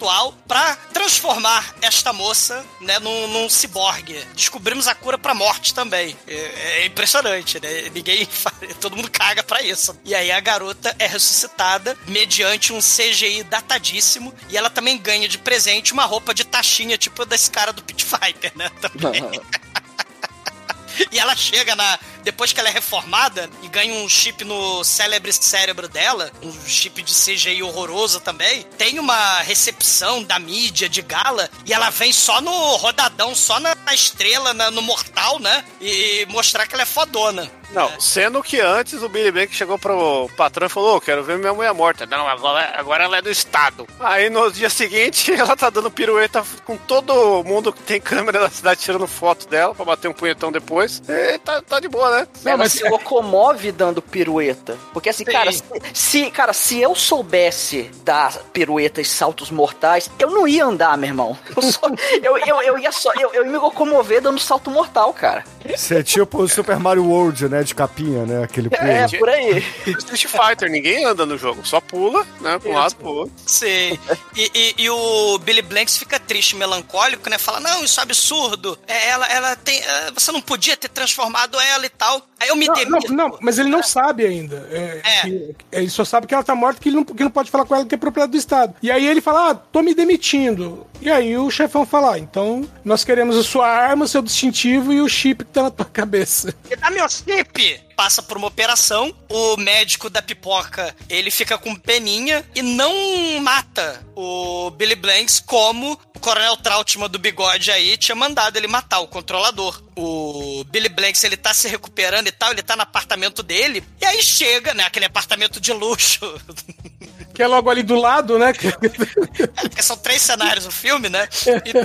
para transformar esta moça, né, num, num ciborgue. Descobrimos a cura pra morte também. É, é impressionante, né? Ninguém. [LAUGHS] Todo mundo caga pra isso. E aí a garota é ressuscitada mediante um CGI datadíssimo. E ela também ganha de presente uma roupa de taxinha, tipo desse cara do Pit Fighter, né? Também. [LAUGHS] E ela chega na. Depois que ela é reformada e ganha um chip no célebre cérebro dela, um chip de CGI horroroso também, tem uma recepção da mídia de gala e ela vem só no rodadão, só na estrela, na, no mortal, né? E mostrar que ela é fodona. Não, sendo que antes o Billy Blank chegou pro patrão e falou: oh, quero ver minha mulher morta. Não, agora, agora ela é do Estado. Aí no dia seguinte [LAUGHS] ela tá dando pirueta com todo mundo que tem câmera da cidade tirando foto dela pra bater um punhetão depois. E tá, tá de boa, né? Não, ela se locomove dando pirueta. Porque assim, Sim. cara, se, cara, se eu soubesse dar piruetas e saltos mortais, eu não ia andar, meu irmão. Eu, só, [LAUGHS] eu, eu, eu, ia só. Eu, eu ia me locomover dando salto mortal, cara. Você é tipo o Super Mario World, né? De capinha, né? Aquele pulo. É, por aí. Street Fighter, ninguém anda no jogo, só pula, né? Pra um lado pro outro. Sim. E, e, e, o Billy Blanks fica triste, melancólico, né? Fala, não, isso é absurdo. É, ela, ela tem. É, você não podia ter transformado ela e tal. Aí eu me não, não, não, mas ele não sabe ainda. É, é. Que, ele só sabe que ela tá morta que ele não, que não pode falar com ela que é propriedade do Estado. E aí ele fala, ah, tô me demitindo. E aí o chefão fala, ah, então nós queremos a sua arma, o seu distintivo e o chip que tá na tua cabeça. Me dá meu chip! Passa por uma operação, o médico da pipoca, ele fica com peninha e não mata o Billy Blanks como o Coronel Trautmann do bigode aí tinha mandado ele matar o controlador. O Billy Blanks, ele tá se recuperando e tal, ele tá no apartamento dele, e aí chega, né, aquele apartamento de luxo [LAUGHS] Que é logo ali do lado, né? É, [LAUGHS] porque são três cenários no filme, né? Então,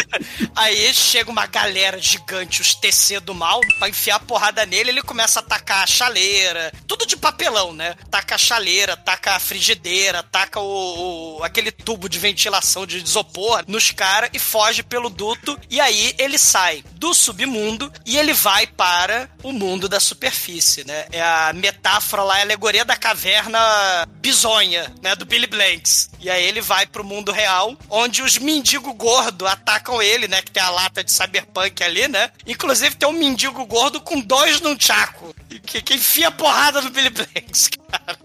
[LAUGHS] aí chega uma galera gigante, os TC do mal, pra enfiar a porrada nele, ele começa a atacar a chaleira, tudo de papelão, né? Taca a chaleira, taca a frigideira, taca o, o aquele tubo de ventilação de isopor nos caras e foge pelo duto. E aí ele sai do submundo e ele vai para o mundo da superfície, né? É a metáfora lá, a alegoria da caverna bizonha, né, do Billy Blanks. E aí ele vai pro mundo real, onde os mendigo gordo atacam ele, né, que tem a lata de cyberpunk ali, né? Inclusive tem um mendigo gordo com dois num chaco, que, que enfia porrada no Billy Blanks, [LAUGHS] cara.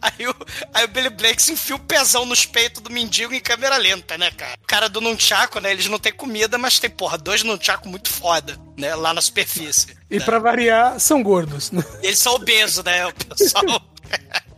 Aí o, aí o Billy Blanks enfia o pezão nos peitos do mendigo em câmera lenta, né, cara? O cara do Nunchaku, né? Eles não têm comida, mas tem, porra, dois Nunchaku muito foda, né? Lá na superfície. E né? para variar, são gordos. Né? Eles são obesos, né? O pessoal. [LAUGHS]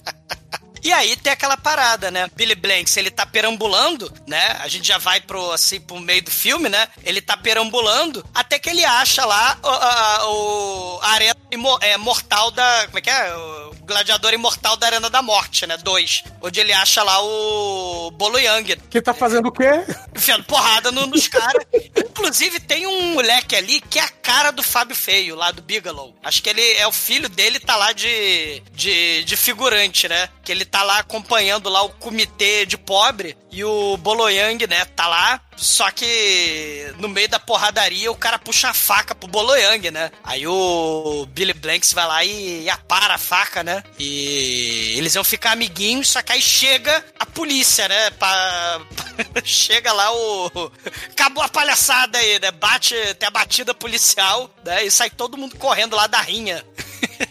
E aí tem aquela parada, né? Billy Blanks, ele tá perambulando, né? A gente já vai pro, assim, pro meio do filme, né? Ele tá perambulando até que ele acha lá o, a, a arena é, mortal da... Como é que é? O gladiador imortal da Arena da Morte, né? Dois. Onde ele acha lá o Bolo Yang. Que tá fazendo o quê? [LAUGHS] Enfiando porrada no, nos caras. Inclusive tem um moleque ali que é a cara do Fábio Feio, lá do Bigelow. Acho que ele é o filho dele, tá lá de, de, de figurante, né? Que ele tá lá acompanhando lá o comitê de pobre e o Boloyang, né, tá lá. Só que no meio da porradaria o cara puxa a faca pro Boloyang, né? Aí o Billy Blanks vai lá e, e apara a faca, né? E eles vão ficar amiguinhos, só que aí chega a polícia, né? Pra... [LAUGHS] chega lá o. Acabou a palhaçada aí, né? Bate, tem a batida policial, né? E sai todo mundo correndo lá da rinha. [LAUGHS]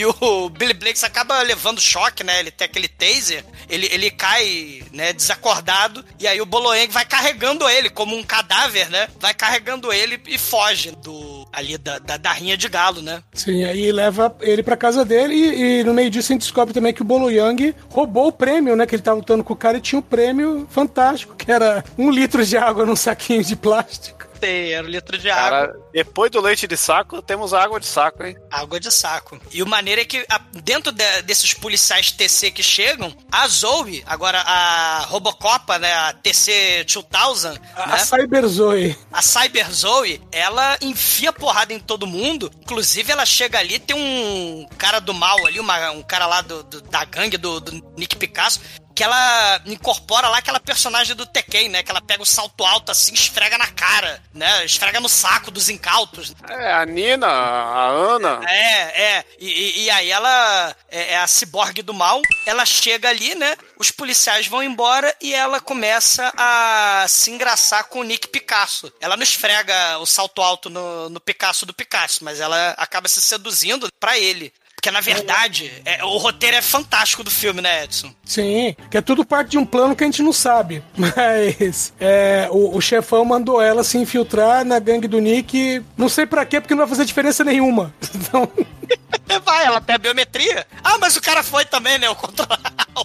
E o Billy Blanks acaba levando choque, né? Ele tem aquele taser, ele, ele cai, né, desacordado, e aí o Boloeng vai carregando ele como um cadáver, né? Vai carregando ele e foge do ali da, da, da rinha de galo, né? Sim, aí leva ele pra casa dele e, e no meio disso a gente descobre também que o Bolo Yang roubou o prêmio, né? Que ele tava lutando com o cara e tinha um prêmio fantástico, que era um litro de água num saquinho de plástico. Era um litro de água. Cara, depois do leite de saco, temos água de saco, hein? Água de saco. E o maneiro é que a- dentro de- desses policiais TC que chegam, a Zoe, agora a Robocopa, né, a TC 2000, A né, Cyber Zoe. a Cyber Zoe, ela enfia porrada em todo mundo. Inclusive, ela chega ali, tem um cara do mal ali, uma- um cara lá do, do- da gangue do, do Nick Picasso. Que ela incorpora lá aquela personagem do Tekken, né? Que ela pega o salto alto assim, esfrega na cara, né? Esfrega no saco dos incautos. É, a Nina, a Ana. É, é. E, e- aí ela é, é a ciborgue do mal. Ela chega ali, né? Os policiais vão embora e ela começa a se engraçar com o Nick Picasso. Ela não esfrega o salto alto no, no Picasso do Picasso, mas ela acaba se seduzindo pra ele. Porque, na verdade, é, o roteiro é fantástico do filme, né, Edson? Sim, que é tudo parte de um plano que a gente não sabe. [LAUGHS] Mas é, o, o chefão mandou ela se infiltrar na gangue do Nick. Não sei pra quê, porque não vai fazer diferença nenhuma. [LAUGHS] Então, [LAUGHS] Vai, ela tem a biometria. Ah, mas o cara foi também, né? O controlar.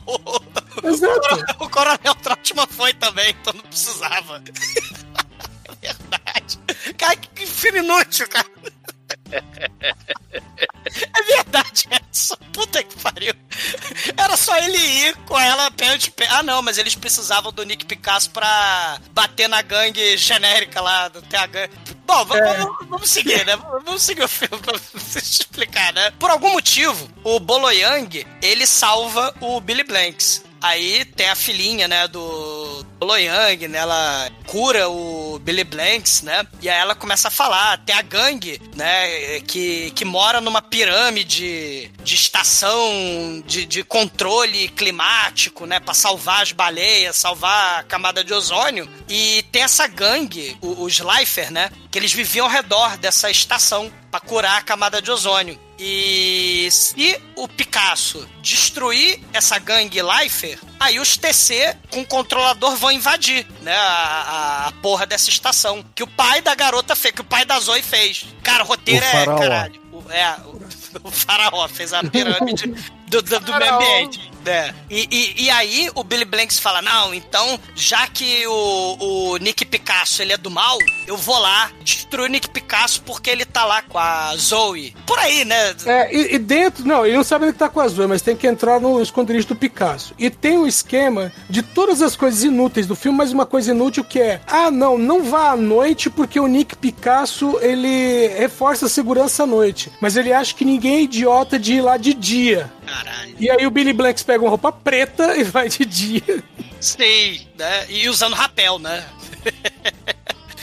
O, exato. o Coronel Trautmann foi também, então não precisava. É verdade. Cara, que filme inútil, cara. É verdade, Edson. Puta que pariu. Era só ele ir com ela pé. Ah, não, mas eles precisavam do Nick Picasso pra bater na gangue genérica lá do TH. Bom, É. vamos, vamos seguir, né? Vamos seguir o filme pra você [LAUGHS] explicar, né? Por algum motivo, o Bolo Yang, ele salva o Billy Blanks. Aí tem a filhinha, né, do Bolo Yang, né? Ela cura o Billy Blanks, né? E aí ela começa a falar. Tem a gangue, né? Que, que mora numa pirâmide de estação de, de controle climático, né? Pra salvar as baleias, salvar a camada de ozônio. E tem essa gangue, os Lifer, né? Que eles viviam ao redor dessa estação pra curar a camada de ozônio. E se o Picasso destruir essa gangue Lifer, aí os TC com o controlador vão invadir, né, a, a- a porra dessa estação. Que o pai da garota fez, que o pai da Zoe fez. Cara, o roteiro O é, caralho. O, é, o, [LAUGHS] o faraó fez a pirâmide do, do, do meio ambiente. Né? E, e, e aí o Billy Blanks fala, não, então, já que o, o Nick Picasso, ele é do mal, eu vou lá destruir o Nick Picasso porque ele tá lá com a Zoe. Por aí, né? É, e, e dentro, não, ele não sabe onde que tá com a Zoe, mas tem que entrar no esconderijo do Picasso. E tem o esquema de todas as coisas inúteis do filme, mas uma coisa inútil que é: ah, não, não vá à noite porque o Nick Picasso ele reforça a segurança à noite. Mas ele acha que ninguém é idiota de ir lá de dia. Caralho. E aí o Billy Blanks pega uma roupa preta e vai de dia. Sei, né? E usando rapel, né?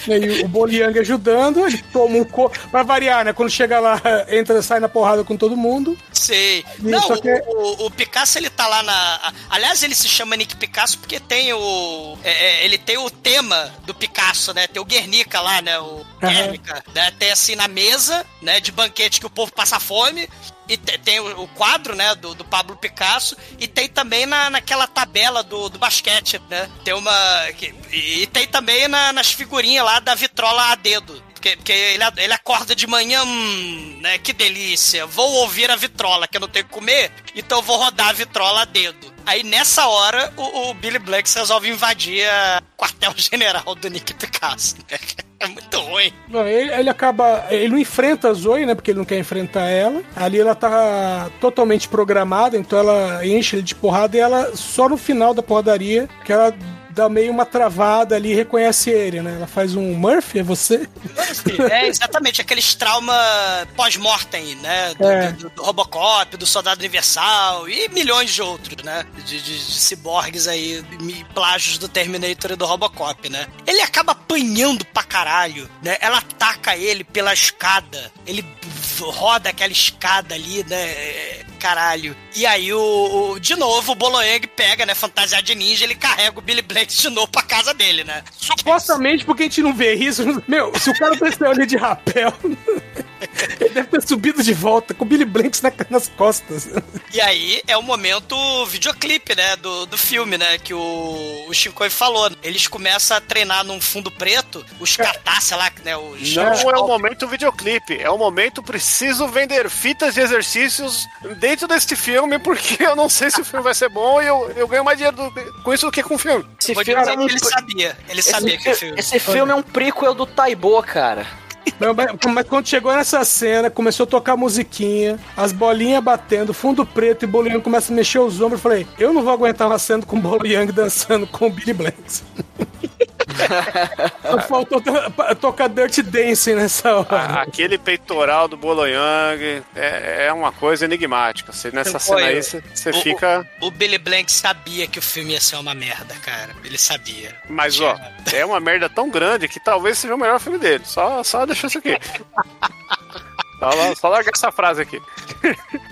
E aí o Boliang ajudando, ele toma um co... Pra variar, né? Quando chega lá, [LAUGHS] entra, sai na porrada com todo mundo. Sei. E Não, o, que- o, o Picasso, ele tá lá na... Aliás, ele se chama Nick Picasso porque tem o... é, é, ele tem o tema do Picasso, né? Tem o Guernica lá, né? O Guernica, né? Tem assim na mesa, né? De banquete que o povo passa fome. E te- tem o, quadro, né, do, do Pablo Picasso, e tem também na, naquela tabela do, do basquete, né? Tem uma. e, e tem também na- nas figurinhas lá da vitrola a dedo. Porque, porque ele, ele acorda de manhã, hum, né? Que delícia. Vou ouvir a vitrola, que eu não tenho que comer, então vou rodar a vitrola a dedo. Aí nessa hora, o, o Billy Blanks resolve invadir o quartel-general do Nick Picasso. né? [LAUGHS] É muito ruim. Ele, ele acaba. Ele não enfrenta a Zoe, né? Porque ele não quer enfrentar ela. Ali ela tá totalmente programada, então ela enche ele de porrada e ela, só no final da porradaria, que ela dá meio uma travada ali e reconhece ele, né? Ela faz um Murphy, é você? É exatamente aqueles trauma pós-mortem, né? Do, É. do- do Robocop, do Soldado Universal e milhões de outros, né? De, de, de ciborgues aí, plágios do Terminator e do Robocop, né? Ele acaba apanhando pra caralho, né? Ela ataca ele pela escada, ele roda aquela escada ali, né? Caralho. E aí, o, o- de novo, o Boloeng pega, né? Fantasiado de ninja, ele carrega o Billy Blanks de novo pra casa dele, né? Supostamente porque a gente não vê isso. [LAUGHS] Meu, se o cara tá ali de rapel. [LAUGHS] Ele deve ter subido de volta com o Billy Blanks na- nas costas. E aí é o momento videoclipe, né, do, do filme, né, que o, o Shinkoi falou. Eles começam a treinar num fundo preto, os katá, sei lá, né, os... Não os é o momento videoclipe, é o momento preciso vender fitas de exercícios dentro deste filme, porque eu não sei se o filme vai ser bom e eu, eu ganho mais dinheiro do- com isso do que com o filme. Esse Vou filme dizer é um ele sabia, ele esse, sabia que o fi- filme... esse filme é um prequel do Taibo, cara. Mas, quando chegou nessa cena, começou a tocar musiquinha, as bolinhas batendo, fundo preto e Bolo Young começa a mexer os ombros. Eu falei, eu não vou aguentar uma cena com o Bolo Young dançando com o Billy Blanks. [LAUGHS] Só Faltou to- tocar Dirty Dancing nessa hora. Aquele peitoral do Bolo Young é, é uma coisa enigmática. Você, nessa Foi. cena aí, você, você O- fica. O Billy Blank sabia que o filme ia ser uma merda, cara. Ele sabia. Mas, ó, é uma merda tão grande que talvez seja o melhor filme dele. Só, só deixa isso aqui. [LAUGHS] Só, só larga essa frase aqui.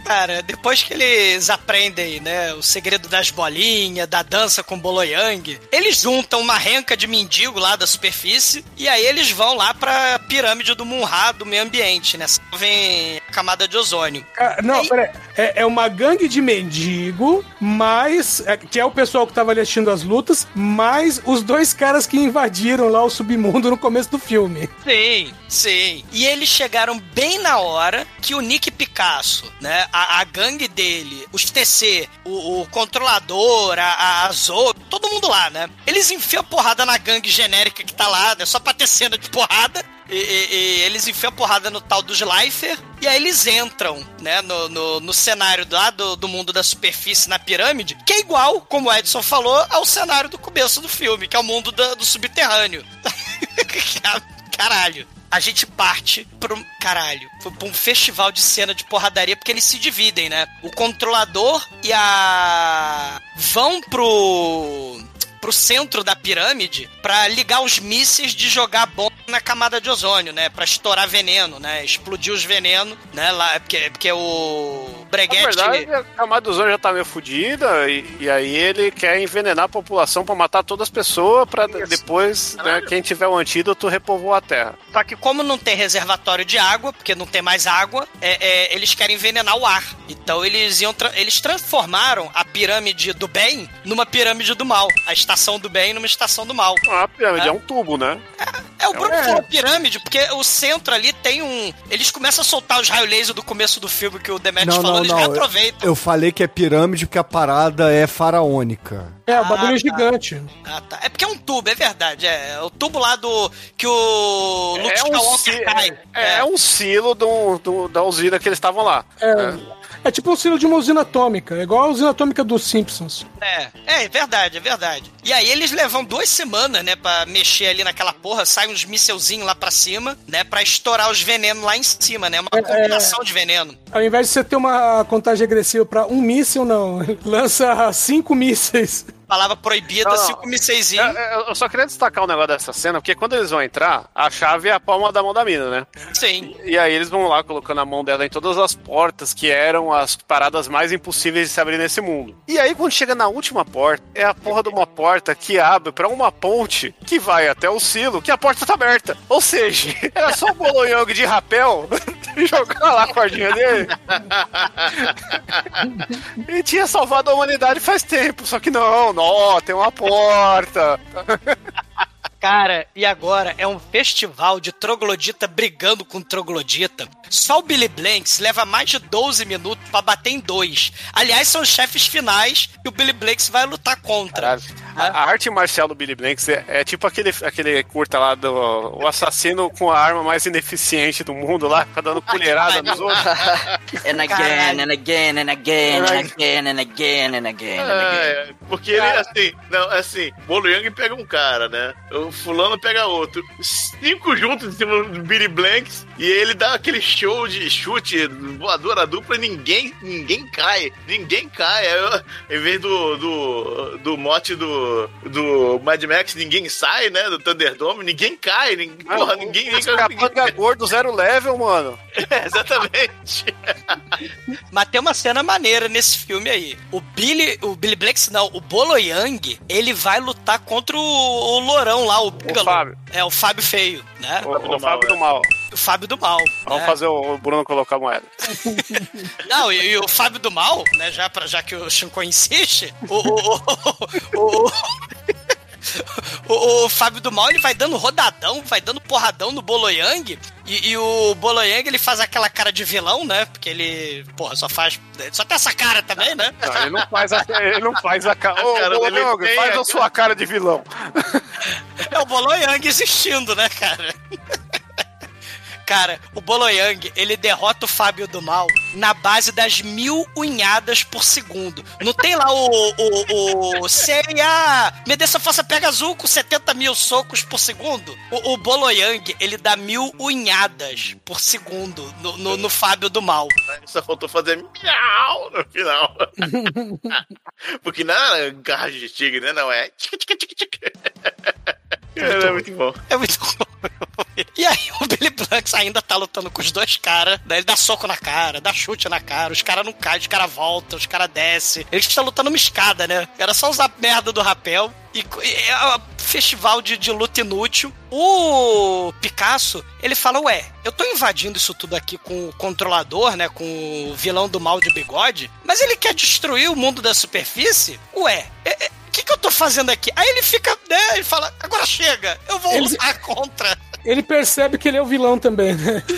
Cara, depois que eles aprendem, né, o segredo das bolinhas, da dança com Bolo Yang, eles juntam uma renca de mendigo lá da superfície e aí eles vão lá pra pirâmide do Munra, do meio ambiente, né? Vem a camada de ozônio. Ah, não, Aí- peraí. É, é uma gangue de mendigo, mais. é, que é o pessoal que tava ali assistindo as lutas, mais os dois caras que invadiram lá o submundo no começo do filme. Sim, sim. E eles chegaram bem na hora que o Nick Picasso, né? A, a gangue dele, os TC, o, o controlador, a, a Zoe, todo mundo lá, né? Eles enfiam porrada na gangue genérica que tá lá, né? Só pra ter cena de porrada. E, e- e eles enfiam a porrada no tal dos Lifer. E aí eles entram, né, no, no, no cenário lá do, do mundo da superfície na pirâmide, que é igual, como o Edson falou, ao cenário do começo do filme, que é o mundo da- do subterrâneo. [LAUGHS] Caralho. A gente parte pra um. Caralho. Foi pra um festival de cena de porradaria, porque eles se dividem, né? O controlador e a. vão pro. pro centro da pirâmide pra ligar os mísseis de jogar bomba na camada de ozônio, né? Pra estourar veneno, né? Explodir os venenos, né? Lá, porque, porque o. Na Breguete. verdade, a camada do ozônio já tá meio fodida e, e aí ele quer envenenar a população pra matar todas as pessoas pra depois, né, quem tiver o antídoto, repovoar a Terra. Só que como não tem reservatório de água, porque não tem mais água, é, é, eles querem envenenar o ar. Então eles iam tra- eles transformaram a pirâmide do bem numa pirâmide do mal. A estação do bem numa estação do mal. Ah, A pirâmide É. é um tubo, né? É, o Bruno É. falou pirâmide, porque o centro ali tem um. Eles começam a soltar os raios laser do começo do filme que o Demetrius Não, falou, não, eles não. reaproveitam. Eu falei que é pirâmide porque a parada é faraônica. É, o bagulho Ah, é gigante. Ah, tá. É porque é um tubo, é verdade. É, o tubo lá do. que o Luke É um, Skywalker cai. é, é um silo do, do- da usina que eles estavam lá. É, é tipo um sino de uma usina atômica, é igual a usina atômica dos Simpsons. É, é, é verdade, é verdade. E aí eles levam duas semanas, né, pra mexer ali naquela porra, sai uns mísselzinhos lá pra cima, né, pra estourar os venenos lá em cima, né, uma combinação de veneno. Ao invés de você ter uma contagem agressiva pra um míssil, não. [LAUGHS] Lança cinco mísseis. Palavra proibida, Não, não. cinco mísselzinhos. É, é, Eu só queria destacar um negócio dessa cena, porque quando eles vão entrar, a chave é a palma da mão da mina, né? Sim. E aí eles vão lá colocando a mão dela em todas as portas que eram as paradas mais impossíveis de se abrir nesse mundo. E aí quando chega na última porta, é a porra de uma porta que abre pra uma ponte que vai até o silo, que a porta tá aberta. Ou seja, [LAUGHS] era só o Bolonhong de rapel [LAUGHS] jogar lá a cordinha dele. [LAUGHS] e tinha salvado a humanidade faz tempo, só que não, não, tem uma porta. [LAUGHS] Cara, e agora é um festival de troglodita brigando com troglodita. Só o Billy Blanks leva mais de 12 minutos pra bater em dois. Aliás, são os chefes finais e o Billy Blanks vai lutar contra. Caralho. A, a arte marcial do Billy Blanks é, é tipo aquele, aquele curta lá do o assassino com a arma mais ineficiente do mundo lá, fica dando colherada nos outros. [LAUGHS] And again, and again, and again, and again, and again, and again, again. É, porque ele, assim, não, assim, Bolo Yang pega um cara, né? O fulano pega outro. Cinco juntos em cima do Billy Blanks e ele dá aquele show de chute, voadora dupla e ninguém, ninguém cai. Ninguém cai. Em vez do, do, do mote do, do Mad Max, ninguém sai, né? Do Thunderdome, ninguém cai. Ninguém, porra, ninguém... Ninguém, capanga gordo zero level, mano. [LAUGHS] É, exatamente. Mas tem uma cena maneira nesse filme aí. O Billy, o Billy Blanks, não, o Bolo Yang, ele vai lutar contra o, o Lourão lá, o Bigalo. Fábio. É, o Fábio Feio, né? O, o Fábio do Mal. o Fábio do Mal. Vamos né? fazer o Bruno colocar a moeda. Não, e, e o Fábio do Mal, né, já, pra, já que o Shinkoi insiste, o, o, o, o, Fábio do Mal, ele vai dando rodadão, vai dando porradão no Boloyang, e, e o Boloyang, ele faz aquela cara de vilão, né, porque ele, porra, só faz, só tem essa cara também, né? Não, ele não faz a, ele não faz a [LAUGHS] cara. Ô, cara ô, tem faz a a sua cara de vilão. É o Boloyang existindo, né, cara? Cara, o Boloyang, ele derrota o Fábio do Mal na base das mil unhadas por segundo. Não tem lá o, o, o Seiya, me dê essa força pega azul com 70 mil socos por segundo. O, o Boloyang, ele dá mil unhadas por segundo no, no, no Fábio do Mal. Só faltou fazer miau no final. [LAUGHS] Porque não é garra de tigre, né? Não, é tica, tica, tica, tica. É muito bom. É muito bom. E aí o Billy Blanks ainda tá lutando com os dois caras, daí ele dá soco na cara, dá chute na cara, os caras não caem, os caras voltam, os caras descem. Eles estão lutando uma escada, né? Era só usar merda do rapel. E é um festival de, de luta inútil. O Picasso, ele fala, ué, eu tô invadindo isso tudo aqui com o controlador, né? Com o vilão do mal de bigode, mas ele quer destruir o mundo da superfície? Ué, é- é- que, que eu tô fazendo aqui? Aí ele fica, né? Ele fala, agora chega, eu vou Ele- lutar contra. Ele percebe que ele é o vilão também, né? [LAUGHS]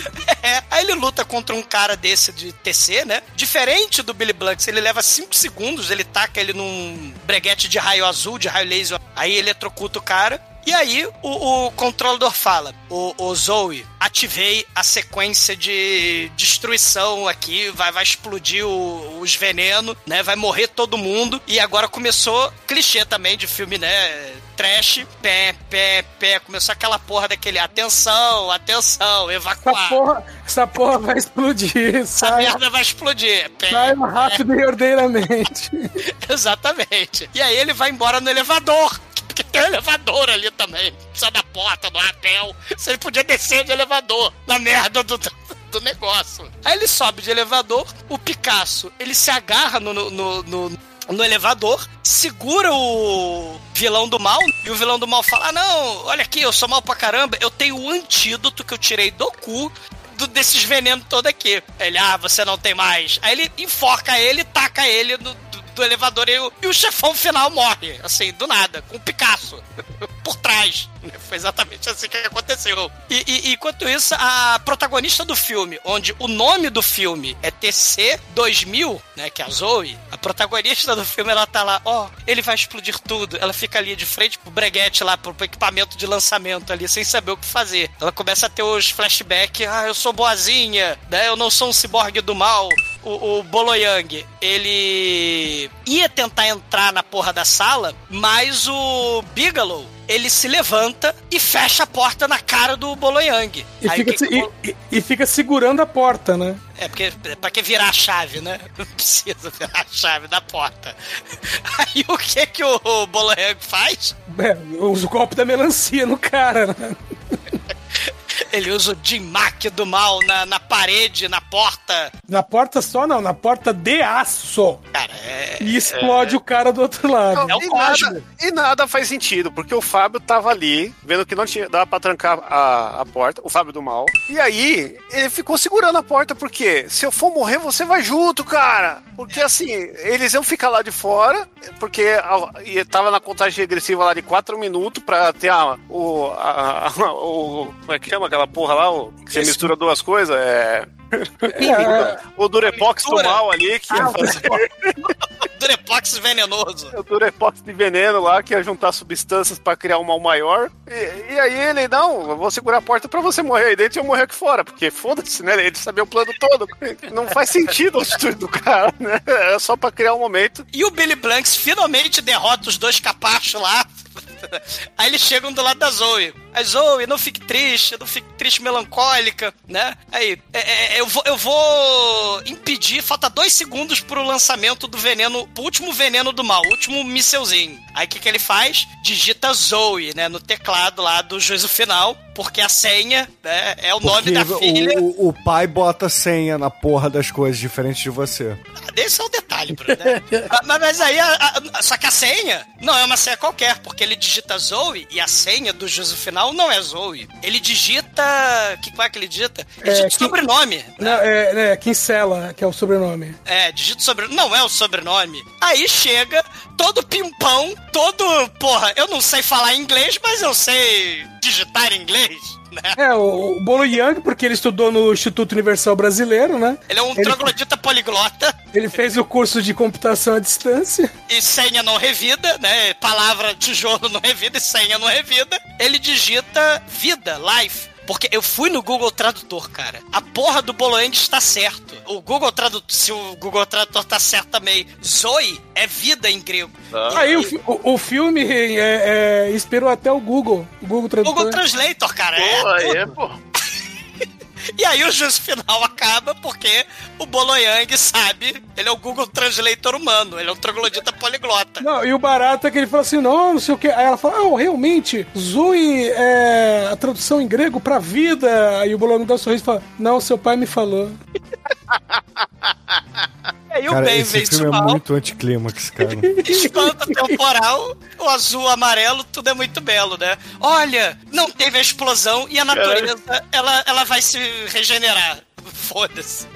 É, aí ele luta contra um cara desse de TC, né? Diferente do Billy Blanks, ele leva 5 segundos, ele taca ele num breguete de raio azul, de raio laser, aí ele eletrocuta o cara. E aí o, o controlador fala: o, o Zoe, ativei a sequência de destruição aqui, vai, vai explodir o- os venenos, né? Vai morrer todo mundo. E agora começou clichê também de filme, né? Trash, pé, pé, pé. Começou aquela porra daquele atenção, atenção, Essa evacuar. porra, essa porra vai explodir. Essa Sai, merda vai explodir. Pé, sai rápido e ordeiramente. [LAUGHS] Exatamente. E aí ele vai embora no elevador. Porque tem um elevador ali também. Só da porta, do rapel. Se ele podia descer de elevador. Na merda do, do negócio. Aí ele sobe de elevador. O Picasso, ele se agarra no, no, no, no- no elevador, segura o vilão do mal, e o vilão do mal fala: ah, não, olha aqui, eu sou mal pra caramba, eu tenho o antídoto que eu tirei do cu do- desses venenos todo aqui. Ele, ah, você não tem mais. Aí ele enforca ele taca ele no, do, do elevador e o, e o chefão final morre, assim, do nada, com o Picasso [LAUGHS] por trás. Foi exatamente assim que aconteceu. E, e- enquanto isso, a protagonista do filme, onde o nome do filme é TC 2000, né, que é a Zoe, a protagonista do filme, ela tá lá, ó, ele vai explodir tudo. Ela fica ali de frente pro breguete lá, pro equipamento de lançamento ali, sem saber o que fazer. Ela começa a ter os flashbacks, ah, eu sou boazinha, né, eu não sou um ciborgue do mal. O, o Boloyang, ele ia tentar entrar na porra da sala, mas o Bigelow, ele se levanta e fecha a porta na cara do Boloyang. E Aí fica, que que se- o- e, e- e fica segurando a porta, né? é, porque pra que virar a chave, né? [LAUGHS] Não precisa virar a chave da porta. [LAUGHS] Aí o que que o Boloyang faz? É, usa o golpe da melancia no cara, né? Ele usa o Jim-Mac do mal na, na parede, na porta. Na porta só não, na porta de aço. Cara, é... E explode o cara do outro lado. É o e, código. nada, e nada faz sentido, porque o Fábio tava ali, vendo que não tinha dava pra trancar a, a porta, o Fábio do mal. E aí, ele ficou segurando a porta, porque se eu for morrer, você vai junto, cara. Porque assim, eles iam ficar lá de fora, porque a, e tava na contagem regressiva lá de 4 minutos pra ter a, o, a, a- o. Como é que chama aquela porra lá? O, que você mistura duas coisas? É. É, O Durepox do mal ali, que ia fazer [LAUGHS] Durepox venenoso. o Durepox de veneno lá, que ia juntar substâncias pra criar um mal maior. E, e aí ele, não, eu vou segurar a porta pra você morrer aí dentro e eu morrer aqui fora, porque foda-se, né? Ele sabia o plano todo. [LAUGHS] Não faz sentido a atitude do cara, né? É só pra criar um momento. E o Billy Blanks finalmente derrota os dois capachos lá. [LAUGHS] Aí eles chegam do lado da Zoe. A Zoe, não fique triste, não fique triste, melancólica, né? Aí, é, é, eu, vou, eu vou impedir, falta dois segundos pro lançamento do veneno, pro último veneno do mal, último mísselzinho. Aí o que, que ele faz? Digita Zoe, né, no teclado lá do juízo final. Porque a senha né, é o Porque nome da filha. o, o pai bota senha na porra das coisas diferentes de você. Esse é o detalhe, Bruno, né? [LAUGHS] mas, mas aí, a- a- só que a senha não é uma senha qualquer, porque ele digita Zoe e a senha do juízo final não é Zoe. Ele digita. Que qual é que ele digita? Ele É, digita que- sobrenome. Não, é, é Kinsella, que é o sobrenome. É, digita sobrenome. Não é o sobrenome. Aí chega todo pimpão, todo. Porra, eu não sei falar inglês, mas eu sei digitar inglês, né? É, o, o Bolo Young, porque ele estudou no Instituto Universal Brasileiro, né? Ele é um Ele- troglodita poliglota Ele fez o curso de computação à distância. e senha não revida, né? Palavra tijolo não revida e senha não revida. Ele digita vida, life. Porque eu fui no Google Tradutor, cara. A porra do Boloeng está certo. O Google Tradutor, se o Google Tradutor tá certo também, Zoe é vida em grego. Aí o, fi- o, o filme é, é, inspirou até o Google. O Google Tradutor. Google Translator, cara. é Pô, aí é, pô. [LAUGHS] E aí o juízo final acaba porque o Boloyang sabe, ele é o Google Translator humano, ele é um troglodita poliglota. Não, e o barato é que ele fala assim, não, não sei o que. Aí ela fala, ah, realmente, Zoe é a tradução em grego pra vida. Aí o Bolongo dá um sorriso e fala, não, seu pai me falou. [LAUGHS] Cara, bem esse filme o é mal, muito anticlímax, cara. [LAUGHS] espanto temporal, o azul, o amarelo, tudo é muito belo, né? Olha, não teve a explosão e a natureza, ela, ela vai se regenerar. Foda-se.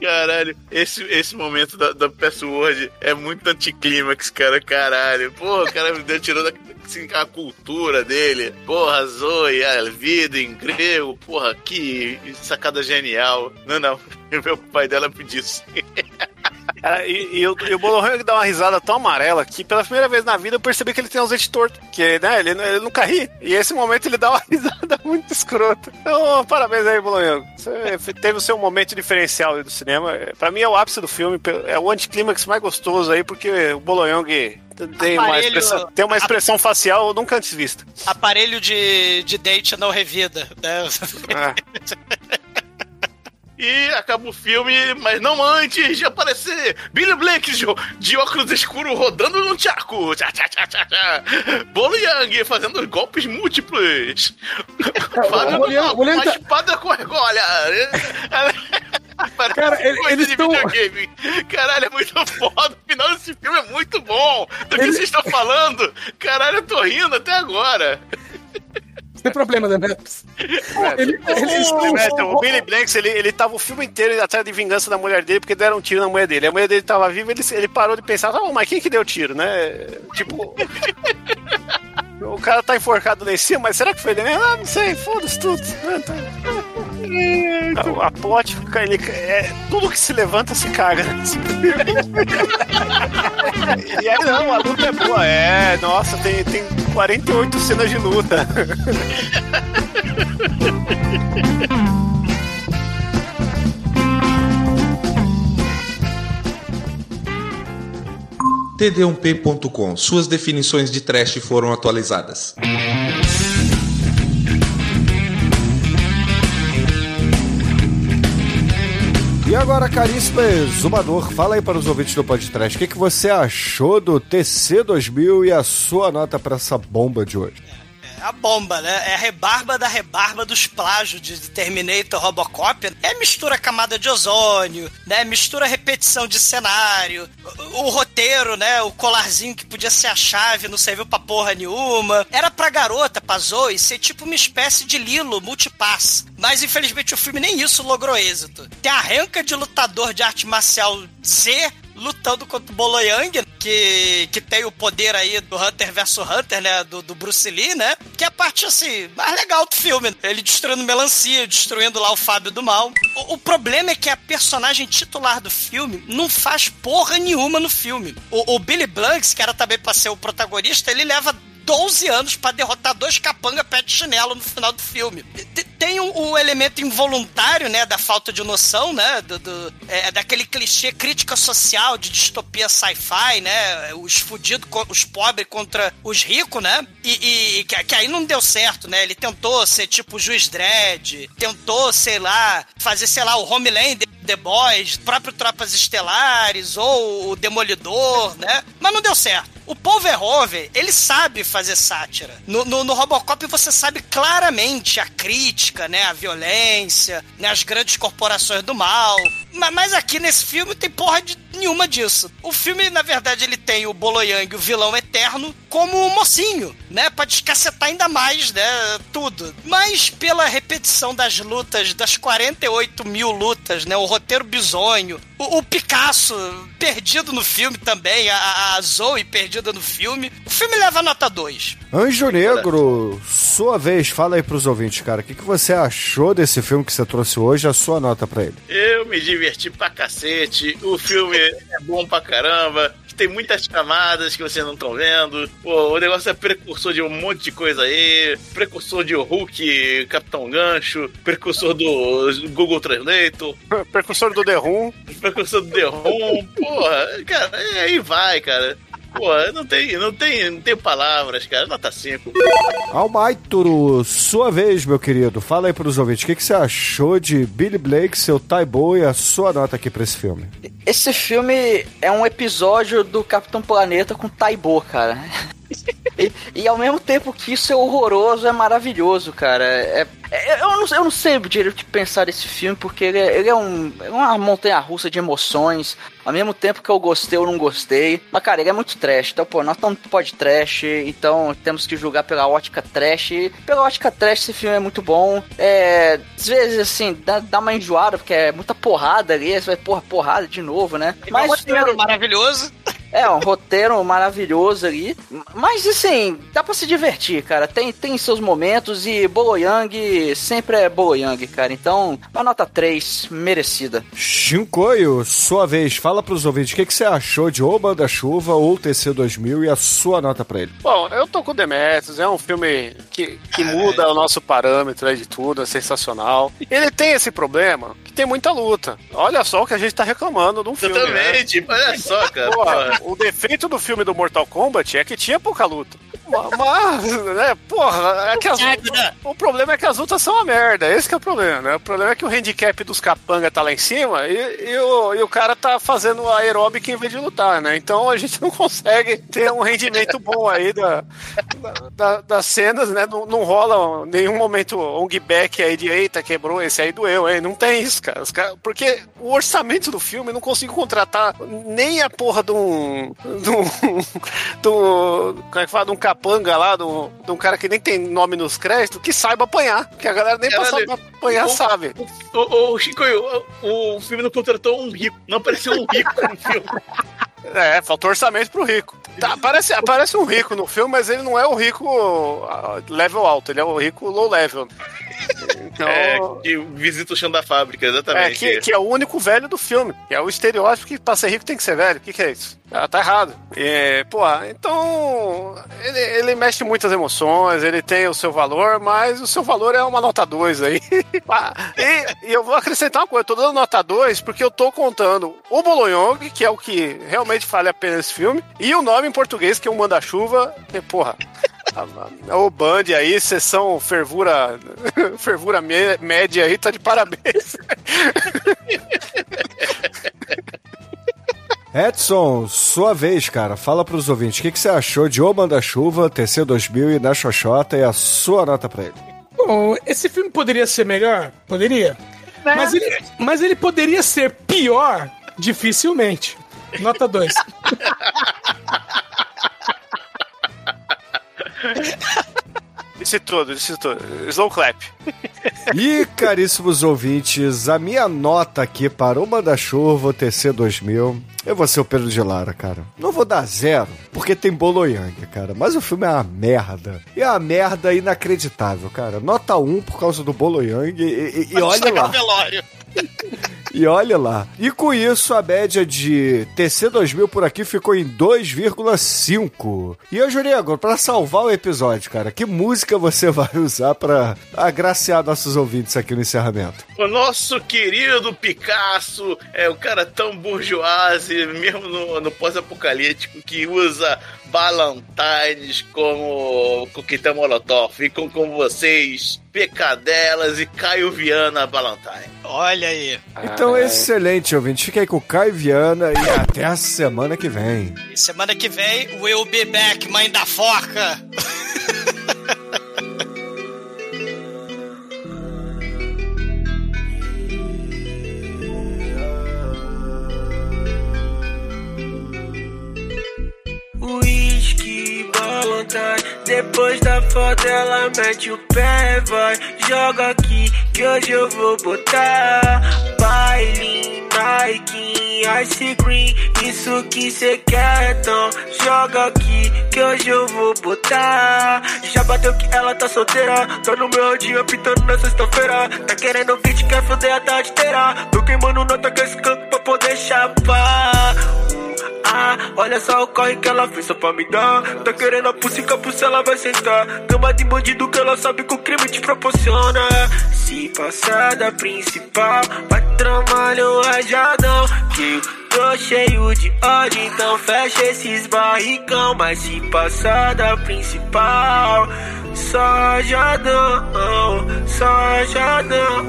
Caralho, esse, esse momento da, da Password é muito anticlímax, cara. Caralho. Pô, o cara me deu- tirou da, assim, a cultura dele. Porra, Zoe, a vida em grego. Porra, que sacada genial. Não, não. [LAUGHS] Meu pai dela pediu isso. [LAUGHS] Cara, e, e o, e o Bolohang dá uma risada tão amarela que pela primeira vez na vida eu percebi que ele tem os dentes tortos. Que, né, ele, ele nunca ri. E esse momento ele dá uma [LAUGHS] risada muito escrota. Então, parabéns aí, Bolohang. Você teve o seu momento diferencial aí do cinema. É, Pra mim é o ápice do filme. É o anticlímax mais gostoso aí, porque o Bolohang tem uma, Aparelho- expressão, tem uma expressão facial nunca antes vista. Aparelho de, de date não revida, né? É. [LAUGHS] E acaba o filme, mas não antes de aparecer Billy Blake de, de óculos escuros rodando num tchaco. Tchá, tchá, tchá, tchá, tchá. Bolo Yang fazendo golpes múltiplos. Fábio o uma tá- espada com argolha. Cara, eles de tão- videogame. Caralho, é muito foda. O final desse filme é muito bom. Do que Ele- vocês estão falando? Caralho, eu tô rindo até agora. Tem problema, né? Ele, eles O, estão- o Billy Blanks, ele, ele tava o filme inteiro atrás de vingança da mulher dele, porque deram um tiro na mulher dele. A mulher dele tava viva, ele, ele parou de pensar, ah, mas quem que deu tiro, né? Tipo. [LAUGHS] o cara tá enforcado lá em cima, mas será que foi ele mesmo? Ah, não sei, foda-se tudo. A, a plot, ele, é, tudo que se levanta se caga. [LAUGHS] e aí, não, a luta é boa. É, nossa, tem, tem 48 cenas de luta. td1p.com. Suas definições de trash foram atualizadas. E agora, caríssimo exumador, fala aí para os ouvintes do podcast, o que, que você achou do TC2000 e a sua nota para essa bomba de hoje? A bomba, né? É a rebarba da rebarba dos plágios de Terminator Robocop. É mistura camada de ozônio, né? Mistura repetição de cenário. O, o roteiro, né? O colarzinho que podia ser a chave não serviu pra porra nenhuma. Era pra garota, pra Zoe, ser tipo uma espécie de Lilo multipass. Mas infelizmente o filme nem isso logrou êxito. Tem a renca de lutador de arte marcial C lutando contra o Boloyang, que, que tem o poder aí do Hunter vs Hunter, né? Do, do Bruce Lee, né? Que é a parte, assim, mais legal do filme. Ele destruindo melancia, destruindo lá o Fábio do Mal. O, o problema é que a personagem titular do filme não faz porra nenhuma no filme. O, o Billy Blanks, que era também pra ser o protagonista, ele leva 12 anos pra derrotar dois capanga pé de chinelo no final do filme. Tem o, o elemento involuntário, né, da falta de noção, né, do, do- é, daquele clichê crítica social de distopia sci-fi, né, os fudidos, os pobres contra os ricos, né, e, e que, que aí não deu certo, né, ele tentou ser tipo o Juiz Dredd, tentou, sei lá, fazer, sei lá, o Homelander The Boys, próprio Tropas Estelares ou o Demolidor, né? Mas não deu certo. O Paul Verhoeven, ele sabe fazer sátira. No, no, no Robocop você sabe claramente a crítica, né? A violência, né? As grandes corporações do mal. Ma- Mas aqui nesse filme tem porra de nenhuma disso. O filme, na verdade, ele tem o Boloyang, o vilão eterno, como o mocinho, né? Pra descacetar ainda mais, né? Tudo. Mas pela repetição das lutas, das 48 mil lutas, né? O roteiro bizonho, o, o Picasso perdido no filme também, a, a Zoe perdida no filme. O filme leva nota 2. Anjo Negro, sua vez, fala aí pros ouvintes, cara. O que, que você achou desse filme que você trouxe hoje? A sua nota pra ele. Eu me diverti pra cacete. O filme é bom pra caramba. Tem muitas camadas que vocês não estão vendo. Pô, o negócio é precursor de um monte de coisa aí. Precursor de Hulk, Capitão Gancho. Precursor do Google Translator. Precursor do The Room. Precursor do The Room. Porra, cara, aí vai, cara. Porra, não tem, não tem, não tem palavras, cara. Nota 5. Almaituru, sua vez, meu querido. Fala aí pros ouvintes. O que, que você achou de Billy Blake, seu Taibo e a sua nota aqui pra esse filme? Esse filme é um episódio do Capitão Planeta com Taibo, cara. E, e ao mesmo tempo que isso é horroroso, é maravilhoso, cara. É, é- eu, não, eu não sei direito o que pensar desse filme, porque ele é, ele é um, é uma montanha russa de emoções. Ao mesmo tempo que eu gostei, eu não gostei. Mas, cara, ele é muito trash. Então, pô, nós estamos pode trash, então temos que julgar pela ótica trash. Pela ótica trash, esse filme é muito bom. É, às vezes, assim, dá, dá uma enjoada, porque é muita porrada ali. Você vai, porra, porrada de novo, né? Mas o filme- roteiro maravilhoso. É, um roteiro maravilhoso ali. Mas assim, dá pra se divertir, cara. Tem, tem seus momentos e Boloyang sempre é Boloyang, cara. Então, uma nota 3, merecida. Shinkoio, sua vez. Fala pros ouvintes. O que, que você achou de O Manda-Chuva ou TC2000 e a sua nota pra ele? Bom, eu tô com Demetrius, é um filme que, que muda o nosso parâmetro aí de tudo, é sensacional. Ele tem esse problema tem muita luta. Olha só o que a gente tá reclamando de um filme. né? Exatamente, olha só, [LAUGHS] cara. Porra, o defeito do filme do Mortal Kombat é que tinha pouca luta. Ma- Mas, né, porra, é que as, o problema é que as lutas são uma merda. Esse que é o problema, né? O problema é que o handicap dos capanga tá lá em cima e, e o, e o cara tá fazendo aeróbica em vez de lutar, né? Então a gente [LAUGHS] não consegue ter um rendimento bom aí da, da- da- das cenas, né? Não, não rola nenhum momento ong back aí de eita, quebrou, esse aí doeu, hein? Não tem isso, cara. Os cara- Porque o orçamento do filme não consigo contratar nem a porra de um. de um. [LAUGHS] de um como é que fala? De um capanga lá, de um, de um cara que nem tem nome nos créditos, que saiba apanhar. Que a galera nem pra Caralho. saber apanhar O- sabe. O, o, o Chico, o, o filme não contratou um rico. Não apareceu um rico no filme. É, faltou orçamento pro rico. Tá, parece, aparece um rico no filme, mas ele não é o rico ah, level alto, ele é o rico low level. Então, É, que visita o chão da fábrica, é, exatamente. que, que é o único velho do filme. Que é o estereótipo que pra ser rico tem que ser velho. O que, que é isso? Ah, tá errado. É, pô, então. Ele, ele mexe muitas emoções, ele tem o seu valor, mas o seu valor é uma nota 2 aí. [LAUGHS] Ah, e, e eu vou acrescentar uma coisa: eu tô dando nota 2 porque eu tô contando o Bolognong, que é o que realmente vale a pena esse filme, e o nome em português, que é o Manda-Chuva. que, Porra. a- a- O Band aí, sessão fervura, [LAUGHS] fervura média aí, tá de parabéns. [LAUGHS] Edson, sua vez, cara. Fala pros ouvintes. O que, que você achou de O Manda-Chuva, TC2000 e Na Xoxota e a sua nota pra ele? Bom, esse filme poderia ser melhor? Poderia. Mas ele, mas ele poderia ser pior? Dificilmente. Nota 2. [LAUGHS] [LAUGHS] Disse tudo, disse tudo. Slow clap. [LAUGHS] E, caríssimos ouvintes, a minha nota aqui para o Manda-Chuva TC2000, eu vou ser o Pedro de Lara, cara. Não vou dar zero, porque tem Boloyang, cara. Mas o filme é uma merda. E é uma merda inacreditável, cara. Nota 1 por causa do Boloyang e, e, e olha lá. velório. [LAUGHS] E olha lá. E com isso, a média de TC2000 por aqui ficou em 2,5. E eu jurei agora, pra salvar o episódio, cara, que música você [LAUGHS] vai usar pra agraciar nossos ouvintes aqui no encerramento? O nosso querido Picasso é um cara tão bourgeoise, mesmo no, no pós-apocalíptico, que usa Ballantines como coquetel molotov. Com, com vocês, Pecadelas e Caio Viana Valentine. Olha aí. Então, excelente, ouvinte. Fica aí com o Caio Viana e até a semana que vem. E semana que vem, we'll be back, mãe da foca. [LAUGHS] Depois da foto ela mete o pé, vai. Joga aqui que hoje eu vou botar. Baile, Nike, Ice Cream. Isso que cê quer, então Joga aqui que hoje eu vou botar. Já bateu que ela tá solteira. Tá no meu dia pintando na sexta-feira. Tá querendo beat, quer foder a tarde inteira. Tô queimando nota com esse canto pra poder chapar ah, olha só o corre que ela fez só pra me dar. Tá querendo a pussica, a ela vai sentar. Cama de bandido que ela sabe que o crime te proporciona. Se passar da principal, vai tramar um rajadão. Que eu tô cheio de ódio, então fecha esses barricão. Mas se passar da principal, só rajadão, só rajadão.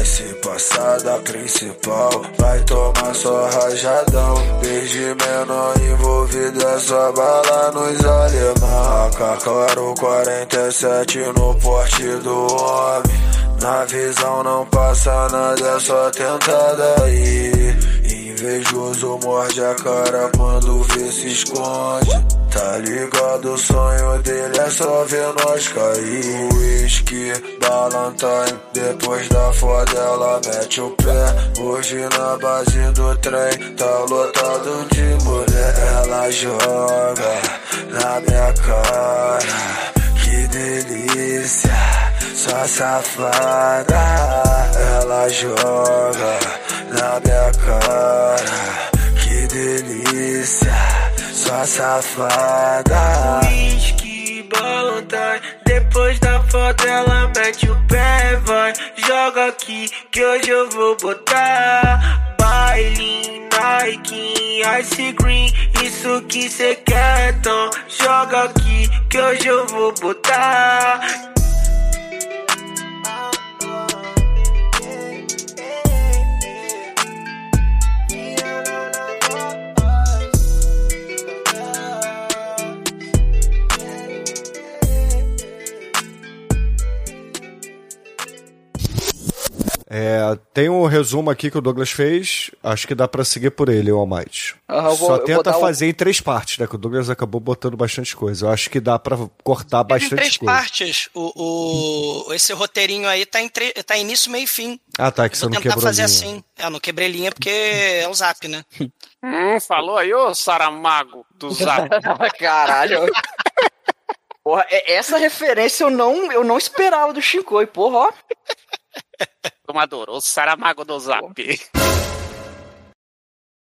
Vai se passar da principal, vai tomar só rajadão. Desde menor envolvido é só bala nos alemão. AK claro 47 no porte do homem. Na visão não passa nada, é só tentada aí. Invejoso morde a cara quando vê se esconde. Tá ligado, o sonho dele é só ver nós cair. Whisky, Valentine, depois da foda ela mete o pé. Hoje na base do trem, tá lotado de mulher. Ela joga na minha cara, que delícia. Só safada, ela joga na minha cara, que delícia, só safada. Whisky, Valentine, depois da foto ela mete o pé, vai, joga aqui que hoje eu vou botar. Baile, Nike, Ice Green, isso que cê quer, então joga aqui que hoje eu vou botar. É, tem um resumo aqui que o Douglas fez, acho que dá pra seguir por ele, o Almighty. Ah, vou- Só vou tenta dar um- fazer em três partes, né? Que o Douglas acabou botando bastante coisa. Eu acho que dá pra cortar Em bastante três coisa. partes. O, o- esse roteirinho aí tá, em tre- tá início, meio e fim. Ah, tá, que você Vou não tentar quebrou fazer linha. assim. É, eu não quebrei linha porque é o zap, né? [LAUGHS] Hum, falou aí, ô Saramago do Zap. [LAUGHS] Caralho. Porra, é- essa referência eu não, eu não esperava do Shinkoi, porra, ó. [LAUGHS] Tomador, o Saramago do Zap.